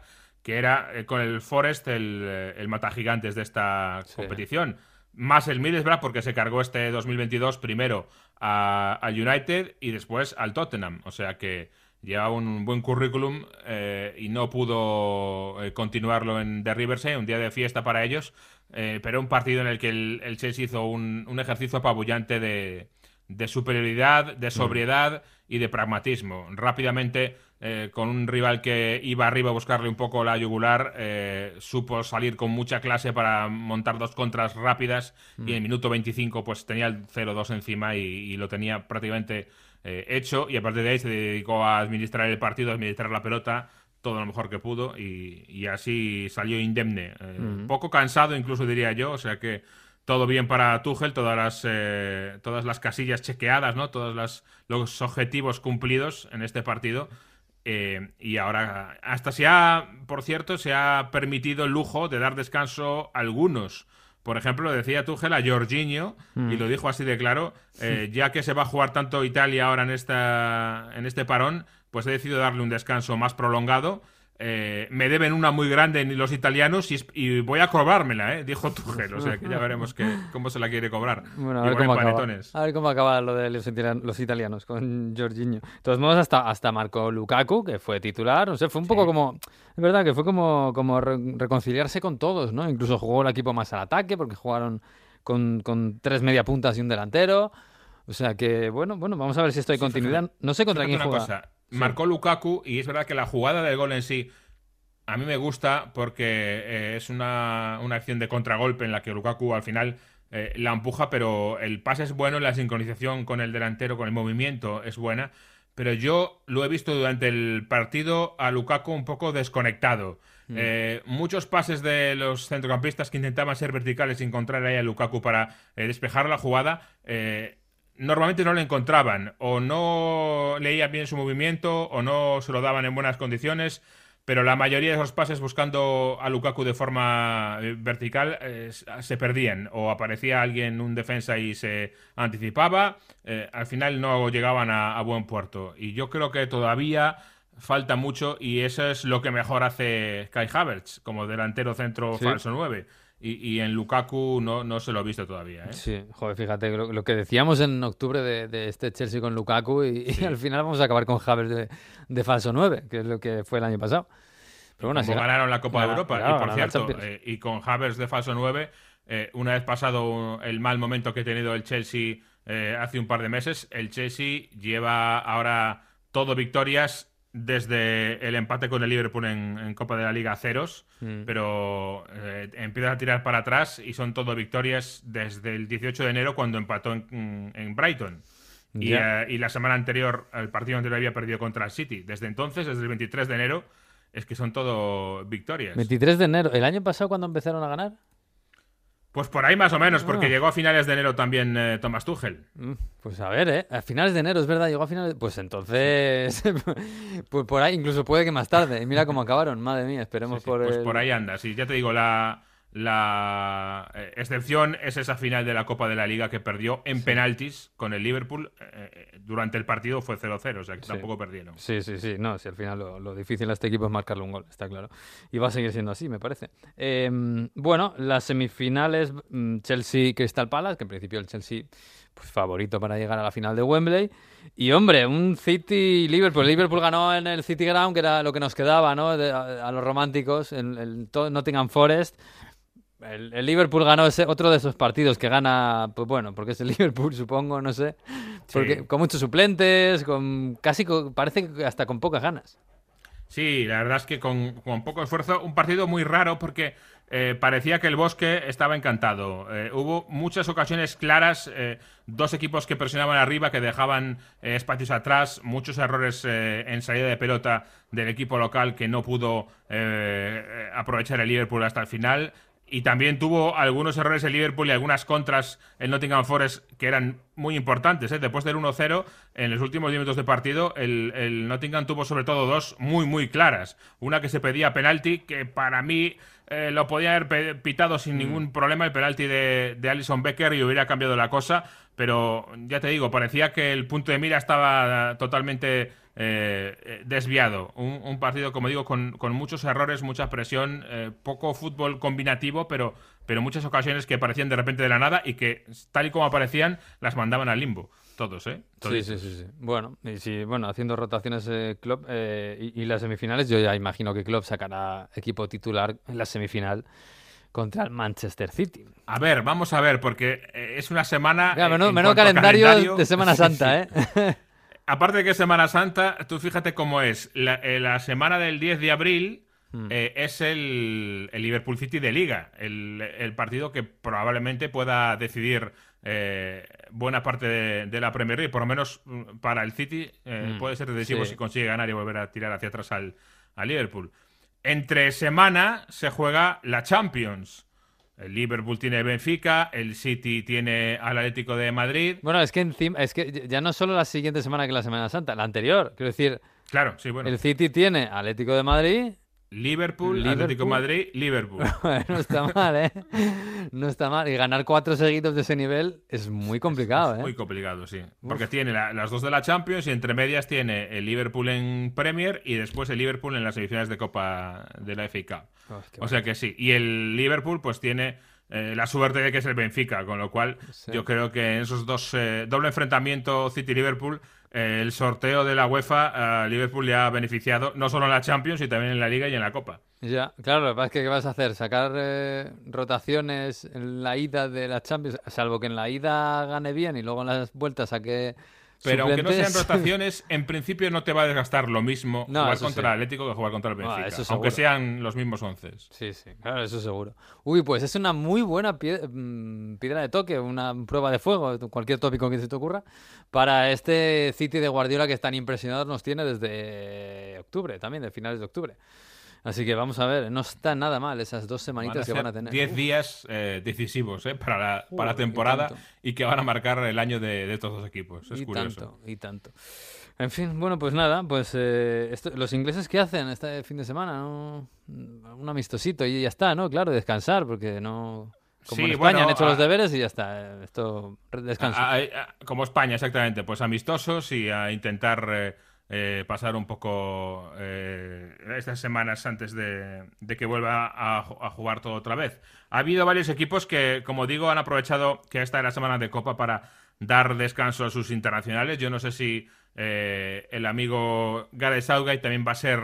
que era eh, con el Forest el, eh, el matagigantes de esta competición. Más el Middlesbrough porque se cargó este 2022 primero al United y después al Tottenham. O sea que lleva un buen currículum eh, y no pudo eh, continuarlo en The Riverside, un día de fiesta para ellos, eh, pero un partido en el que el, el Chelsea hizo un, un ejercicio apabullante de, de superioridad, de sobriedad y de pragmatismo. Rápidamente, con un rival que iba arriba a buscarle un poco la yugular, supo salir con mucha clase para montar dos contras rápidas y en el minuto 25 pues tenía el 0-2 encima y, y lo tenía prácticamente eh, hecho y a partir de ahí se dedicó a administrar el partido, a administrar la pelota todo lo mejor que pudo y, y así salió indemne. Eh. Poco cansado incluso diría yo, o sea que todo bien para Tuchel, todas las, eh, todas las casillas chequeadas, ¿no? Todos las- los objetivos cumplidos en este partido. Eh, y ahora, hasta se ha, por cierto, se ha permitido el lujo de dar descanso a algunos. Por ejemplo, decía Tuchel a Jorginho, Mm. y lo dijo así de claro, eh, ya que se va a jugar tanto Italia ahora en, esta, en este parón, pues he decidido darle un descanso más prolongado. Eh, me deben una muy grande los italianos y, voy a cobrármela, ¿eh? dijo Tuchel. O sea que ya veremos que, cómo se la quiere cobrar. Bueno, a ver, cómo acaba, panetones. a ver cómo acaba lo de los, italian- los italianos con Jorginho. De todos modos, hasta, hasta marcó Lukaku, que fue titular. No sé, fue un poco como. Es verdad que fue como, como re- reconciliarse con todos, ¿no? Incluso jugó el equipo más al ataque, porque jugaron con, con tres media puntas y un delantero. O sea que, bueno, bueno, vamos a ver si esto hay continuidad. No sé contra quién juega. cosa, Marcó Lukaku y es verdad que la jugada del gol en sí a mí me gusta porque eh, es una, una acción de contragolpe en la que Lukaku al final eh, la empuja, pero el pase es bueno, la sincronización con el delantero, con el movimiento es buena. Pero yo lo he visto durante el partido a Lukaku un poco desconectado. Mm. Eh, muchos pases de los centrocampistas que intentaban ser verticales y encontrar ahí a Lukaku para despejar la jugada, normalmente no lo encontraban. O no leían bien su movimiento, o no se lo daban en buenas condiciones. Pero la mayoría de esos pases buscando a Lukaku de forma eh, vertical eh, se perdían. O aparecía alguien, un defensa, y se anticipaba. Eh, al final no llegaban a, a buen puerto. Y yo creo que todavía falta mucho y eso es lo que mejor hace Kai Havertz como delantero centro Sí. falso 9. Y, y en Lukaku no, no se lo he visto todavía. ¿eh? Sí, joder, fíjate lo, lo que decíamos en octubre de, de este Chelsea con Lukaku y, y al final vamos a acabar con Havertz de, de falso 9, que es lo que fue el año pasado. Pero bueno, como así ganaron la Copa de Europa. claro, y por cierto, eh, y con Havertz de falso 9, eh, una vez pasado el mal momento que ha tenido el Chelsea eh, hace un par de meses, el Chelsea lleva ahora todo victorias desde el empate con el Liverpool en, en Copa de la Liga a ceros, Mm. pero eh, empieza a tirar para atrás y son todo victorias desde el 18 de enero cuando empató en, en Brighton. Y, eh, y la semana anterior, el partido anterior había perdido contra el City. Desde entonces, desde el 23 de enero, es que son todo victorias. 23 de enero, ¿el año pasado cuando empezaron a ganar? Pues por ahí más o menos, porque Ah. llegó a finales de enero también eh, Thomas Tuchel. Mm, Pues a ver, ¿eh? A finales de enero, es verdad, llegó a finales... Pues entonces, pues por ahí, incluso puede que más tarde. Y mira cómo acabaron, madre mía, esperemos por Pues el... por ahí andas. Y ya te digo, la, La eh, excepción es esa final de la Copa de la Liga que perdió en penaltis con el Liverpool. Eh, eh, durante el partido fue 0-0, o sea que Sí. tampoco perdieron. Sí, sí, sí. No, si al final lo, lo difícil a este equipo es marcarle un gol, está claro. Y va a seguir siendo así, me parece. Eh, bueno, las semifinales mm, Chelsea-Crystal Palace, que en principio el Chelsea pues, favorito para llegar a la final de Wembley. Y hombre, un City-Liverpool. Liverpool ganó en el City Ground, que era lo que nos quedaba, ¿no? De- a, a los románticos, en el to- Nottingham Forest. El, el Liverpool ganó ese, otro de esos partidos que gana, pues bueno, porque es el Liverpool, supongo, no sé. Porque Sí. con muchos suplentes, con casi con- parece que hasta con pocas ganas. Sí, la verdad es que con, con poco esfuerzo, un partido muy raro porque eh, parecía que el bosque estaba encantado. Eh, hubo muchas ocasiones claras, eh, dos equipos que presionaban arriba, que dejaban espacios atrás, muchos errores eh, en salida de pelota del equipo local que no pudo aprovechar el Liverpool hasta el final. Y también tuvo algunos errores el Liverpool y algunas contras el Nottingham Forest que eran muy importantes. ¿eh? Después del 1-0, en los últimos 10 minutos de partido, el, el Nottingham tuvo sobre todo dos muy, muy claras. Una que se pedía penalti, que para mí eh, lo podía haber pitado sin ningún problema, el penalti de, de Alison Becker y hubiera cambiado la cosa. Pero ya te digo, parecía que el punto de mira estaba totalmente eh, eh, desviado. Un, un partido, como digo, con, con muchos errores, mucha presión, eh, poco fútbol combinativo, pero, pero muchas ocasiones que aparecían de repente de la nada y que, tal y como aparecían, las mandaban al limbo. Todos, ¿eh? Sí, sí, sí, sí. Bueno, y si, bueno, haciendo rotaciones eh, Klopp eh, y, y las semifinales, yo ya imagino que Klopp sacará equipo titular en la semifinal contra el Manchester City. A ver, vamos a ver, porque es una semana. Mira, a calendario, de Semana sí, Santa, sí. ¿eh? Aparte de que es Semana Santa, tú fíjate cómo es. La, eh, la semana del 10 de abril Hmm. eh, es el, el Liverpool City de Liga, el, el partido que probablemente pueda decidir eh, buena parte de, de la Premier League, por lo menos mm, para el City eh, Mm, puede ser decisivo sí. si consigue ganar y volver a tirar hacia atrás al, al Liverpool. Entre semana se juega la Champions. El Liverpool tiene Benfica, el City tiene al Atlético de Madrid. Bueno, es que encima, es que ya no solo la siguiente semana que la Semana Santa, la anterior. Quiero decir, Claro, sí, bueno. el City tiene Atlético de Madrid. Liverpool, Liverpool. Atlético Madrid, Liverpool. no está mal, ¿eh? No está mal. Y ganar cuatro seguidos de ese nivel es muy complicado, ¿eh? Muy complicado, sí. Porque tiene la- las dos de la Champions y entre medias tiene el Liverpool en Premier y después el Liverpool en las semifinales de Copa de la FA Cup. Oh, o sea que sí. Y el Liverpool pues tiene eh, la suerte de que es el Benfica, con lo cual Sí. yo creo que en esos dos eh, doble enfrentamiento City-Liverpool el sorteo de la UEFA a Liverpool le ha beneficiado no solo en la Champions, sino también en la Liga y en la Copa. Ya, claro, es que ¿qué vas a hacer? ¿Sacar eh, rotaciones en la ida de la Champions? Salvo que en la ida gane bien y luego en las vueltas saque Pero aunque no sean rotaciones, en principio no te va a desgastar lo mismo No, jugar contra sí. el Atlético que jugar contra el Benfica. aunque sean los mismos once. Sí, sí, claro, eso seguro. Uy, pues es una muy buena mm, piedra de toque, una prueba de fuego, cualquier tópico que se te ocurra, para este City de Guardiola que tan impresionados nos tiene desde octubre, también, de finales de octubre. Así que vamos a ver, no está nada mal esas dos semanitas que van a tener. 10 Uf. días eh, decisivos eh, para la, para la Joder, y temporada y que van a marcar el año de, de estos dos equipos. Es y curioso. tanto, y tanto. En fin, bueno, pues nada, pues eh, esto- los ingleses qué hacen este fin de semana, ¿no? Un amistosito y ya está, ¿no? Claro, descansar, porque no... Como Sí, en España bueno, han hecho los deberes y ya está, eh, esto descanso. A- a- a- como España, exactamente. Pues amistosos y a intentar eh, eh, pasar un poco eh, estas semanas antes de, que vuelva a, ju- a jugar todo otra vez. Ha habido varios equipos que, como digo, han aprovechado que esta es la semana de Copa para dar descanso a sus internacionales. Yo no sé si eh, el amigo Gareth Southgate también va a ser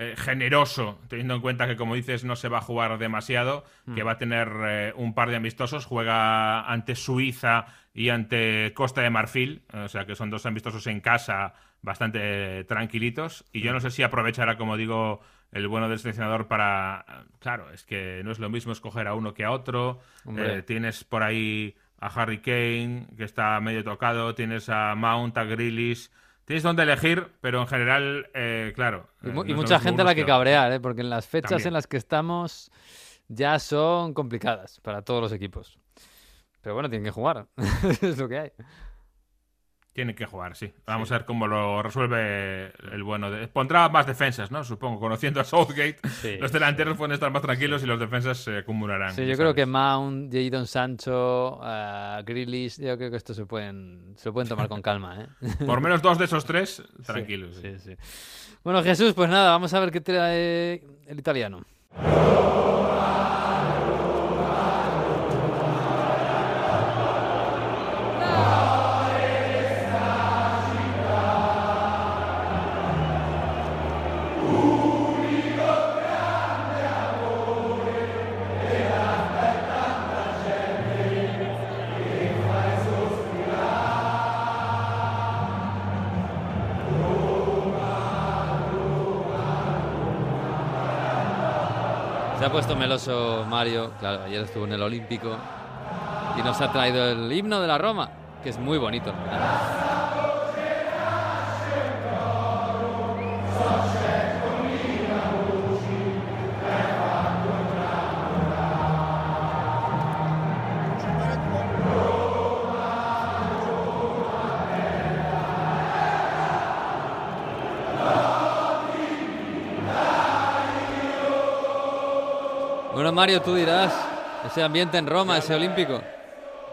eh, generoso, teniendo en cuenta que, como dices, no se va a jugar demasiado, que va a tener eh, un par de amistosos, juega ante Suiza y ante Costa de Marfil, o sea que son dos amistosos en casa bastante eh, tranquilitos, y yo no sé si aprovechará, como digo, el bueno del seleccionador para... Claro, es que no es lo mismo escoger a uno que a otro. Eh, tienes por ahí a Harry Kane, que está medio tocado, tienes a Mount, a Grealish... Tienes donde elegir, pero en general, eh, claro. Y, eh, mu- no mucha gente a la que cabrear, ¿eh? porque en las fechas También. en las que estamos ya son complicadas para todos los equipos. Pero bueno, tienen que jugar, es lo que hay. Tiene que jugar, sí. Vamos a ver cómo lo resuelve el bueno. De... Pondrá más defensas, ¿no? Supongo, conociendo a Southgate. Sí. Los delanteros pueden estar más tranquilos y los defensas se acumularán. Sí, yo creo que Mount, Jadon Sancho, uh, Grealish, yo creo que esto se pueden, se lo pueden tomar con calma. ¿eh? Por menos dos de esos tres, tranquilos. Sí, sí, sí. Bueno, Jesús, pues nada, vamos a ver qué trae el italiano. Ha puesto meloso Mario, claro, ayer estuvo en el Olímpico y nos ha traído el himno de la Roma, que es muy bonito. Bueno, Mario, tú dirás, ese ambiente en Roma, ese Olímpico.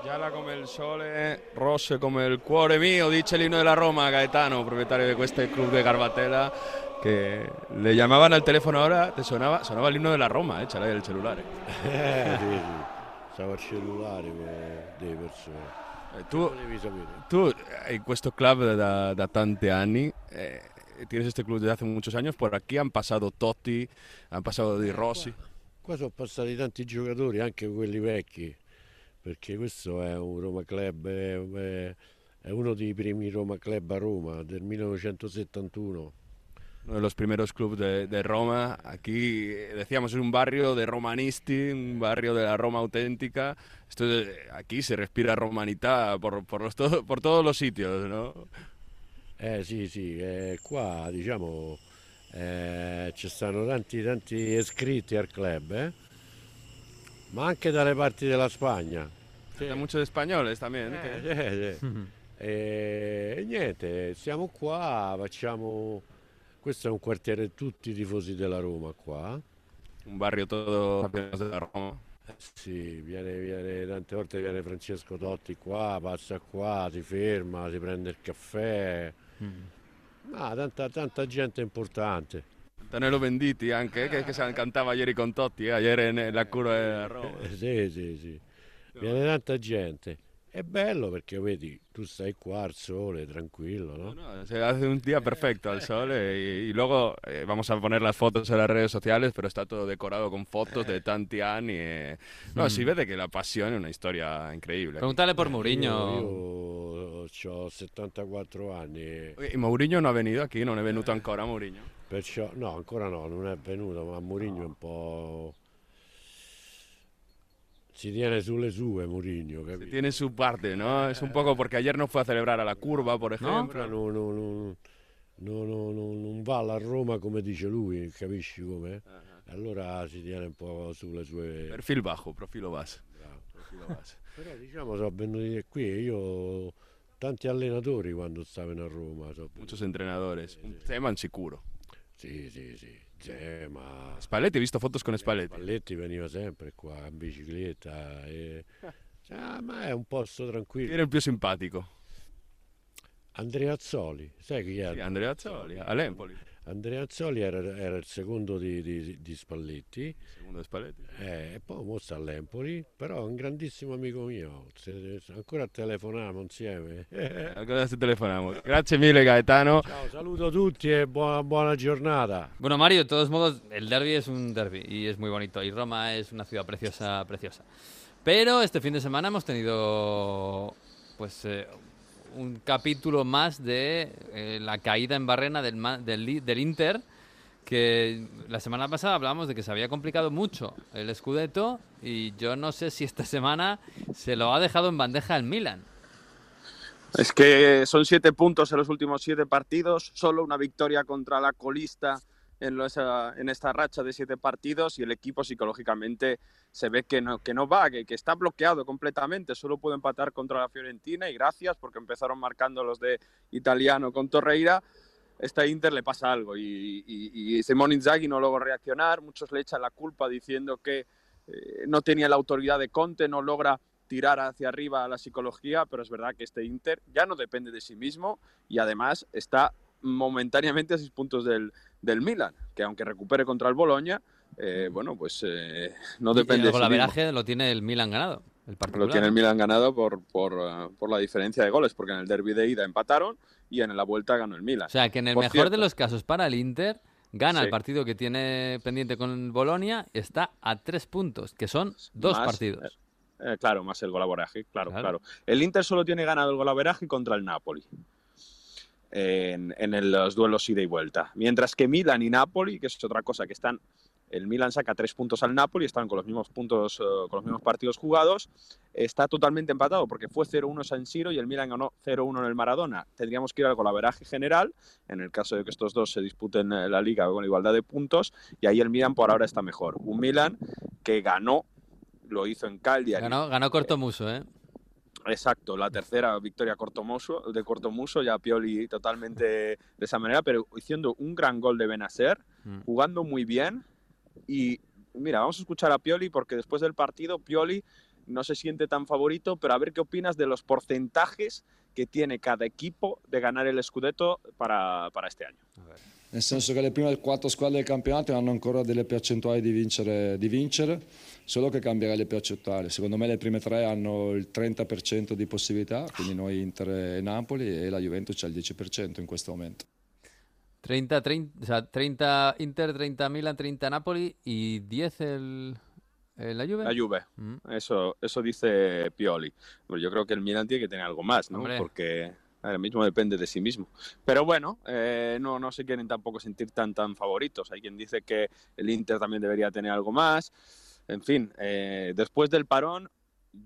Gialla come il sole, rosse come il cuore mio, dice l'inno della Roma, Gaetano, propietario de este club de Garbatella, que le llamaban al teléfono ahora, te sonaba, sonaba el himno della Roma, eh, c'era il cellulare. Eh, sì, sì. Stava al cellulare eh, delle persone. Eh, tu, tú en questo club da, da tanti anni, eh, tienes este club desde hace muchos años, por aquí han pasado Totti, han pasado Di Rossi. Qua sono passati tanti giocatori, anche quelli vecchi, perché questo è un Roma Club, è, uno dei primi Roma Club a Roma del 1971. uno de los primeros clubes de, de Roma. Aquí eh, decíamos es un barrio de romanisti, un barrio de la Roma auténtica. Esto aquí se respira romanità por, por, los por todos los sitios, ¿no? Eh sì, sì, eh, qua diciamo eh, ci stanno tanti, tanti iscritti al club, eh? ma anche dalle parti della Spagna. Hay muchos españoles también. Eh, sì, sì. E, e niente, siamo qua, facciamo... Questo è un quartiere tutti i tifosi della Roma qua. Un barrio todo aficionados de la Roma. Sì, viene, viene, tante volte viene Francesco Totti qua, passa qua, si ferma, si prende il caffè. Ma tanta, tanta gente importante. Antonello Venditti anche, che, che cantava ieri con Totti, eh, ayer en la cura della Roma. Sì, sì, sì. Viene tanta gente. È bello perché vedi, tu stai qua al sole, tranquillo, no? No, se hace un día perfecto al sol eh, y, y luego eh, vamos a poner las fotos en las redes sociales, pero está todo decorado con fotos de tanti anni. eh. No, Mm. si vede che la passione è una storia incredibile. Pregúntale por Mourinho. Io, ho 74 anni. e- E Mourinho non ha venuto aquí, non è venuto ancora Mourinho. Perciò, no, ancora no, non è venuto, ma Mourinho è un po'... Si tiene sulle sue Mourinho, capito? Tiene su parte, ¿no? Es un poco porque ayer no fue a celebrar a la curva, por ejemplo. Ancora non, non- non- non- va alla Roma come dice lui, capisci come? Allora si tiene un po' sulle sue... Perfil bajo, profilo basso. Profilo basso. Però diciamo sono venuti qui, io tanti allenatori quando stavano a Roma. Muchos entrenadores. Un Zeman sicuro. Sì, sì, sì. Zema. Spalletti, hai visto fotos con Spalletti? Spalletti veniva sempre qua in bicicletta. E... Ah, ma è un posto tranquillo. Chi era il più simpatico? Andrea Azzoli, sai chi è? Sì, Andrea Azzoli, all'Empoli. Andrea Azzoli era, era il secondo di, di- di Spalletti Secondo Spalletti. eh, e poi mo sta all'Empoli, però è un grandissimo amico mio, se- se- ancora telefoniamo insieme. Ancora se telefoniamo. Grazie mille Gaetano. Ciao, saluto tutti e buona, buona giornata. Bueno, Mario, de todos modos, el derby es un derby y es muy bonito. Y Roma es una ciudad preciosa, preciosa. Pero este fin de semana hemos tenido, pues, eh, un capítulo más de eh, la caída en barrena del, del Inter, que la semana pasada hablábamos de que se había complicado mucho el Scudetto y yo no sé si esta semana se lo ha dejado en bandeja el Milan. Es que son siete puntos en los últimos siete partidos, solo una victoria contra la colista en, los, en esta racha de siete partidos y el equipo psicológicamente se ve que no, que no va, que, que está bloqueado completamente. Solo puede empatar contra la Fiorentina y gracias porque empezaron marcando los de Italiano con Torreira. Esta Inter le pasa algo y, y, y Simone Inzaghi no logró reaccionar. Muchos le echan la culpa diciendo que eh, no tenía la autoridad de Conte, no logra tirar hacia arriba la psicología, pero es verdad que este Inter ya no depende de sí mismo y además está momentáneamente a seis puntos del, del Milan, que aunque recupere contra el Boloña, eh, bueno, pues eh, no Y depende el de sí mismo. golaveraje lo tiene el Milan ganado. El particular. Lo tiene el Milan ganado por, por, eh, por la diferencia de goles, porque en el derby de ida empataron y en la vuelta ganó el Milan. O sea, que en el Por mejor cierto, de los casos para el Inter, gana Sí. el partido que tiene pendiente con el Bolonia, está a tres puntos, que son dos más, partidos. eh, claro, más el golaveraje, claro, Claro. claro, El Inter solo tiene ganado el golaveraje contra el Napoli. En, los duelos ida y vuelta. Mientras que Milan y Napoli, que es otra cosa, que están. El Milan saca tres puntos al Napoli, están con los mismos puntos, eh, con los mismos partidos jugados. Está totalmente empatado porque fue 0-1 San Siro y el Milan ganó 0-1 en el Maradona. Tendríamos que ir al golaveraje general, en el caso de que estos dos se disputen eh, la liga con igualdad de puntos, y ahí el Milan por ahora está mejor. Un Milan que ganó, lo hizo en Cagliari. Ganó, ganó Cortomuso, ¿eh? Exacto, la tercera victoria cortomuso, de Cortomuso, ya Pioli totalmente de esa manera, pero haciendo un gran gol de Benacer, Mm. jugando muy bien. Y mira, vamos a escuchar a Pioli porque después del partido Pioli no se siente tan favorito, pero a ver qué opinas de los porcentajes que tiene cada equipo de ganar el Scudetto para, para este año. nel senso che le prime quattro squadre del campionato hanno ancora delle percentuali di vincere, di vincere, solo che cambierà le percentuali. Secondo me le prime tre hanno il 30% di possibilità, quindi noi Inter e Napoli e la Juventus c'ha il 10% in questo momento. 30, 30, o sea, 30 Inter, 30 Milan, 30 Napoli y 10 el, el la Juve. La Juve, Mm. eso, eso dice Pioli. Bueno, yo creo que el Milan tiene que tener algo más, ¿no? Hombre. Porque ahora mismo depende de sí mismo. Pero bueno, eh, no, no se quieren tampoco sentir tan, tan favoritos. Hay quien dice que el Inter también debería tener algo más. En fin, eh, después del parón,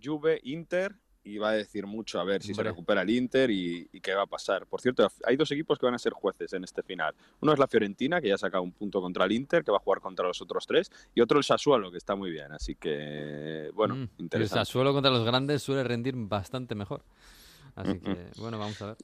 Juve, Inter, y va a decir mucho a ver si se recupera el Inter y, y qué va a pasar. Por cierto, hay dos equipos que van a ser jueces en este final. Uno es la Fiorentina, que ya ha sacado un punto contra el Inter, que va a jugar contra los otros tres, y otro el Sassuolo, que está muy bien. Así que, bueno, Mm, El interesante. Sassuolo contra los grandes suele rendir bastante mejor. Así que, bueno, vamos a ver.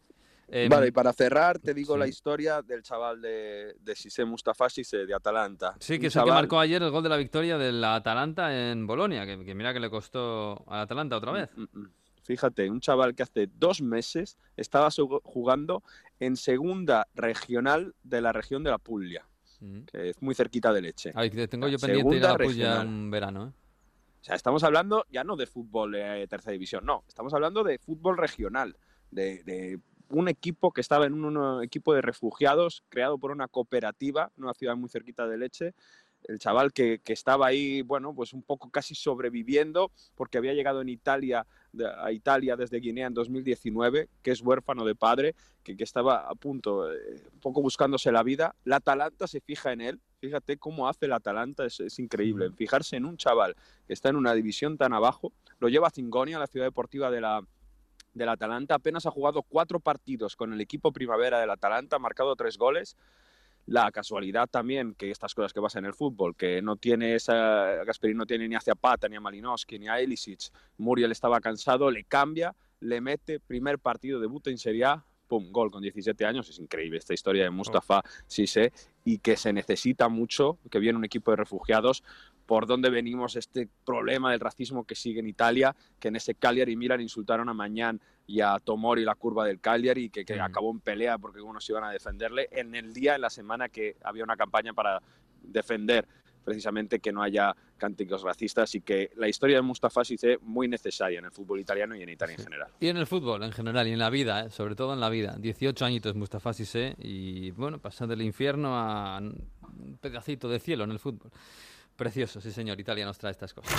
Em, Vale, y para cerrar, te digo la sí. historia del chaval de, de Sise Mustafa Sise, de Atalanta. Sí, que es el que marcó ayer el gol de la victoria del Atalanta en Bolonia, que, que mira que le costó al Atalanta otra vez. Mm, mm. Fíjate, un chaval que hace dos meses estaba jugando en segunda regional de la región de la Puglia, Mm. que es muy cerquita de Leche. Ay, que tengo yo pendiente ir a la segunda regional. en verano, ¿eh? O sea, estamos hablando ya no de fútbol de tercera división, no, estamos hablando de fútbol regional, de, de un equipo que estaba en un, un equipo de refugiados creado por una cooperativa, en una ciudad muy cerquita de Leche. El chaval que, que estaba ahí, bueno, pues un poco casi sobreviviendo porque había llegado en Italia, de- a Italia desde Guinea en 2019, que es huérfano de padre, que, que estaba a punto, eh, un poco buscándose la vida. La Atalanta se fija en él, fíjate cómo hace la Atalanta, es, es increíble. Fijarse en un chaval que está en una división tan abajo, lo lleva a Zingonia, la ciudad deportiva de la, del Atalanta, apenas ha jugado cuatro partidos con el equipo primavera del Atalanta, ha marcado tres goles. La casualidad también, que estas cosas que pasan en el fútbol, que no tiene esa, Gasperini no tiene ni a Zapata, ni a Malinowski, ni a Elisic, Muriel estaba cansado, le cambia, le mete, primer partido, debuta en Serie A, pum, gol con 17 años, es increíble esta historia de Mustafa Sise, y que se necesita mucho, que viene un equipo de refugiados, por dónde venimos este problema del racismo que sigue en Italia, que en ese Cagliari Milan insultaron a Mañán y a Tomori la curva del Cagliari, que, que acabó en pelea porque unos iban a defenderle en el día, en la semana que había una campaña para defender precisamente que no haya cánticos racistas y que la historia de Mustafa Sise muy necesaria en el fútbol italiano y en Italia en general. Y en el fútbol en general y en la vida, ¿eh? sobre todo en la vida. 18 añitos Mustafa Sise y bueno, pasar del infierno a un pedacito de cielo en el fútbol. Precioso, sí señor, Italia nos trae estas cosas.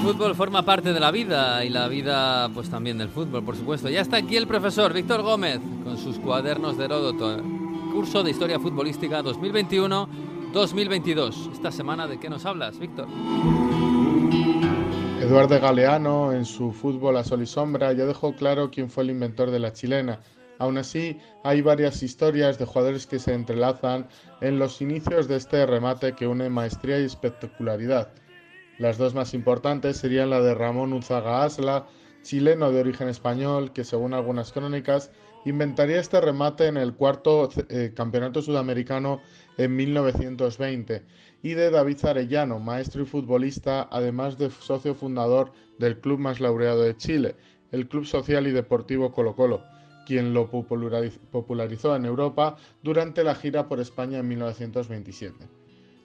Fútbol forma parte de la vida y la vida pues también del fútbol, por supuesto. Ya está aquí el profesor Víctor Gómez con sus cuadernos de Heródoto. Curso de Historia Futbolística 2021-2022. Esta semana, ¿de qué nos hablas, Víctor? Eduardo Galeano, en su Fútbol a Sol y Sombra, ya dejó claro quién fue el inventor de la chilena. Aún así, hay varias historias de jugadores que se entrelazan en los inicios de este remate que une maestría y espectacularidad. Las dos más importantes serían la de Ramón Unzaga Asla, chileno de origen español, que según algunas crónicas inventaría este remate en el cuarto eh, campeonato sudamericano en 1920, y de David Arellano, maestro y futbolista, además de socio fundador del club más laureado de Chile, el Club Social y Deportivo Colo Colo, quien lo popularizó en Europa durante la gira por España en 1927.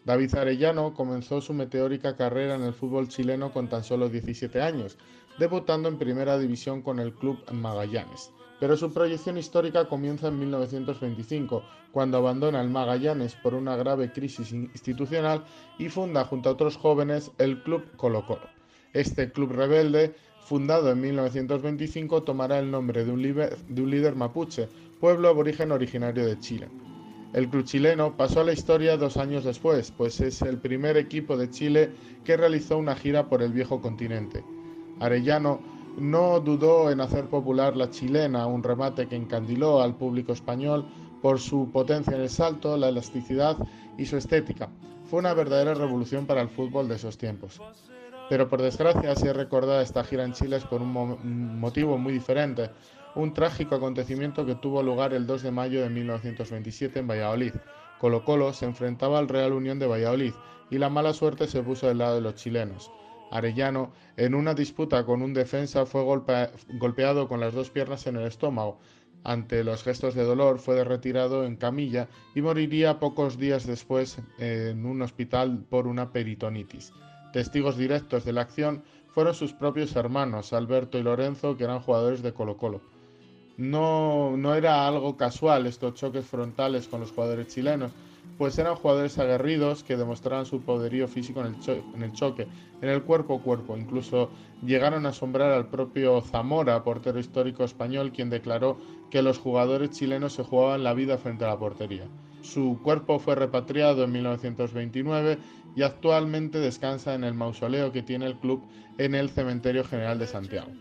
David Arellano comenzó su meteórica carrera en el fútbol chileno con tan solo 17 años, debutando en primera división con el club Magallanes. Pero su proyección histórica comienza en 1925, cuando abandona el Magallanes por una grave crisis institucional y funda junto a otros jóvenes el Club Colo Colo. Este club rebelde, fundado en 1925, tomará el nombre de un, de un líder mapuche, pueblo aborigen originario de Chile. El club chileno pasó a la historia dos años después, pues es el primer equipo de Chile que realizó una gira por el viejo continente. Arellano no dudó en hacer popular la chilena, un remate que encandiló al público español por su potencia en el salto, la elasticidad y su estética. Fue una verdadera revolución para el fútbol de esos tiempos. Pero por desgracia, si recordada esta gira en Chile es por un, motivo muy diferente, un trágico acontecimiento que tuvo lugar el 2 de mayo de 1927 en Valladolid. Colo Colo se enfrentaba al Real Unión de Valladolid y la mala suerte se puso del lado de los chilenos. Arellano, en una disputa con un defensa, fue golpeado con las dos piernas en el estómago. Ante los gestos de dolor, fue retirado en camilla y moriría pocos días después en un hospital por una peritonitis. Testigos directos de la acción fueron sus propios hermanos, Alberto y Lorenzo, que eran jugadores de Colo Colo. No, era algo casual estos choques frontales con los jugadores chilenos, pues eran jugadores aguerridos que demostraban su poderío físico en el, en el, choque, en el cuerpo a cuerpo. Incluso llegaron a asombrar al propio Zamora, portero histórico español, quien declaró que los jugadores chilenos se jugaban la vida frente a la portería. Su cuerpo fue repatriado en 1929 y actualmente descansa en el mausoleo que tiene el club en el Cementerio General de Santiago.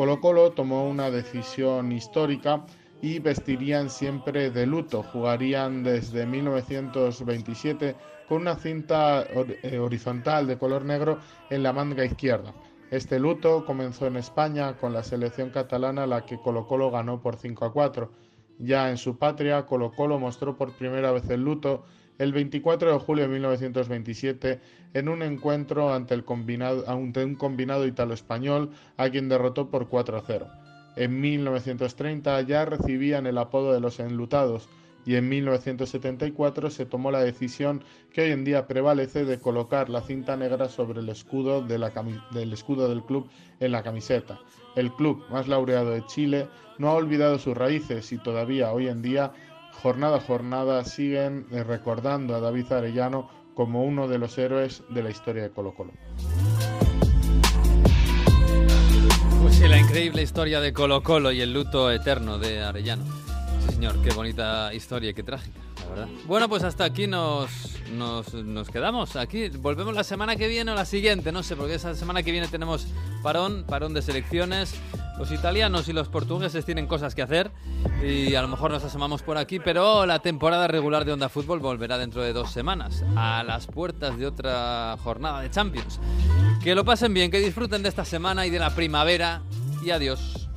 Colo Colo tomó una decisión histórica y vestirían siempre de luto. Jugarían desde 1927 con una cinta eh, horizontal de color negro en la manga izquierda. Este luto comenzó en España con la selección catalana, la que Colo Colo ganó por 5 a 4. Ya en su patria, Colo Colo mostró por primera vez el luto el 24 de julio de 1927 en un encuentro ante, el combinado, ante un combinado italo-español a quien derrotó por 4 a 0. En 1930 ya recibían el apodo de los enlutados y en 1974 se tomó la decisión que hoy en día prevalece de colocar la cinta negra sobre el escudo, del escudo del club en la camiseta. El club más laureado de Chile no ha olvidado sus raíces y todavía hoy en día, jornada a jornada, siguen recordando a David Arellano como uno de los héroes de la historia de Colo Colo. Sí, la increíble historia de Colo Colo y el luto eterno de Arellano. Sí, señor, qué bonita historia y qué trágica, Bueno, pues hasta aquí nos, nos, nos, quedamos. Aquí volvemos la semana que viene o la siguiente, no sé, porque esa semana que viene tenemos parón, parón de selecciones. Los italianos y los portugueses tienen cosas que hacer y a lo mejor nos asomamos por aquí, pero la temporada regular de Onda Fútbol volverá dentro de dos semanas, a las puertas de otra jornada de Champions. Que lo pasen bien, que disfruten de esta semana y de la primavera y adiós.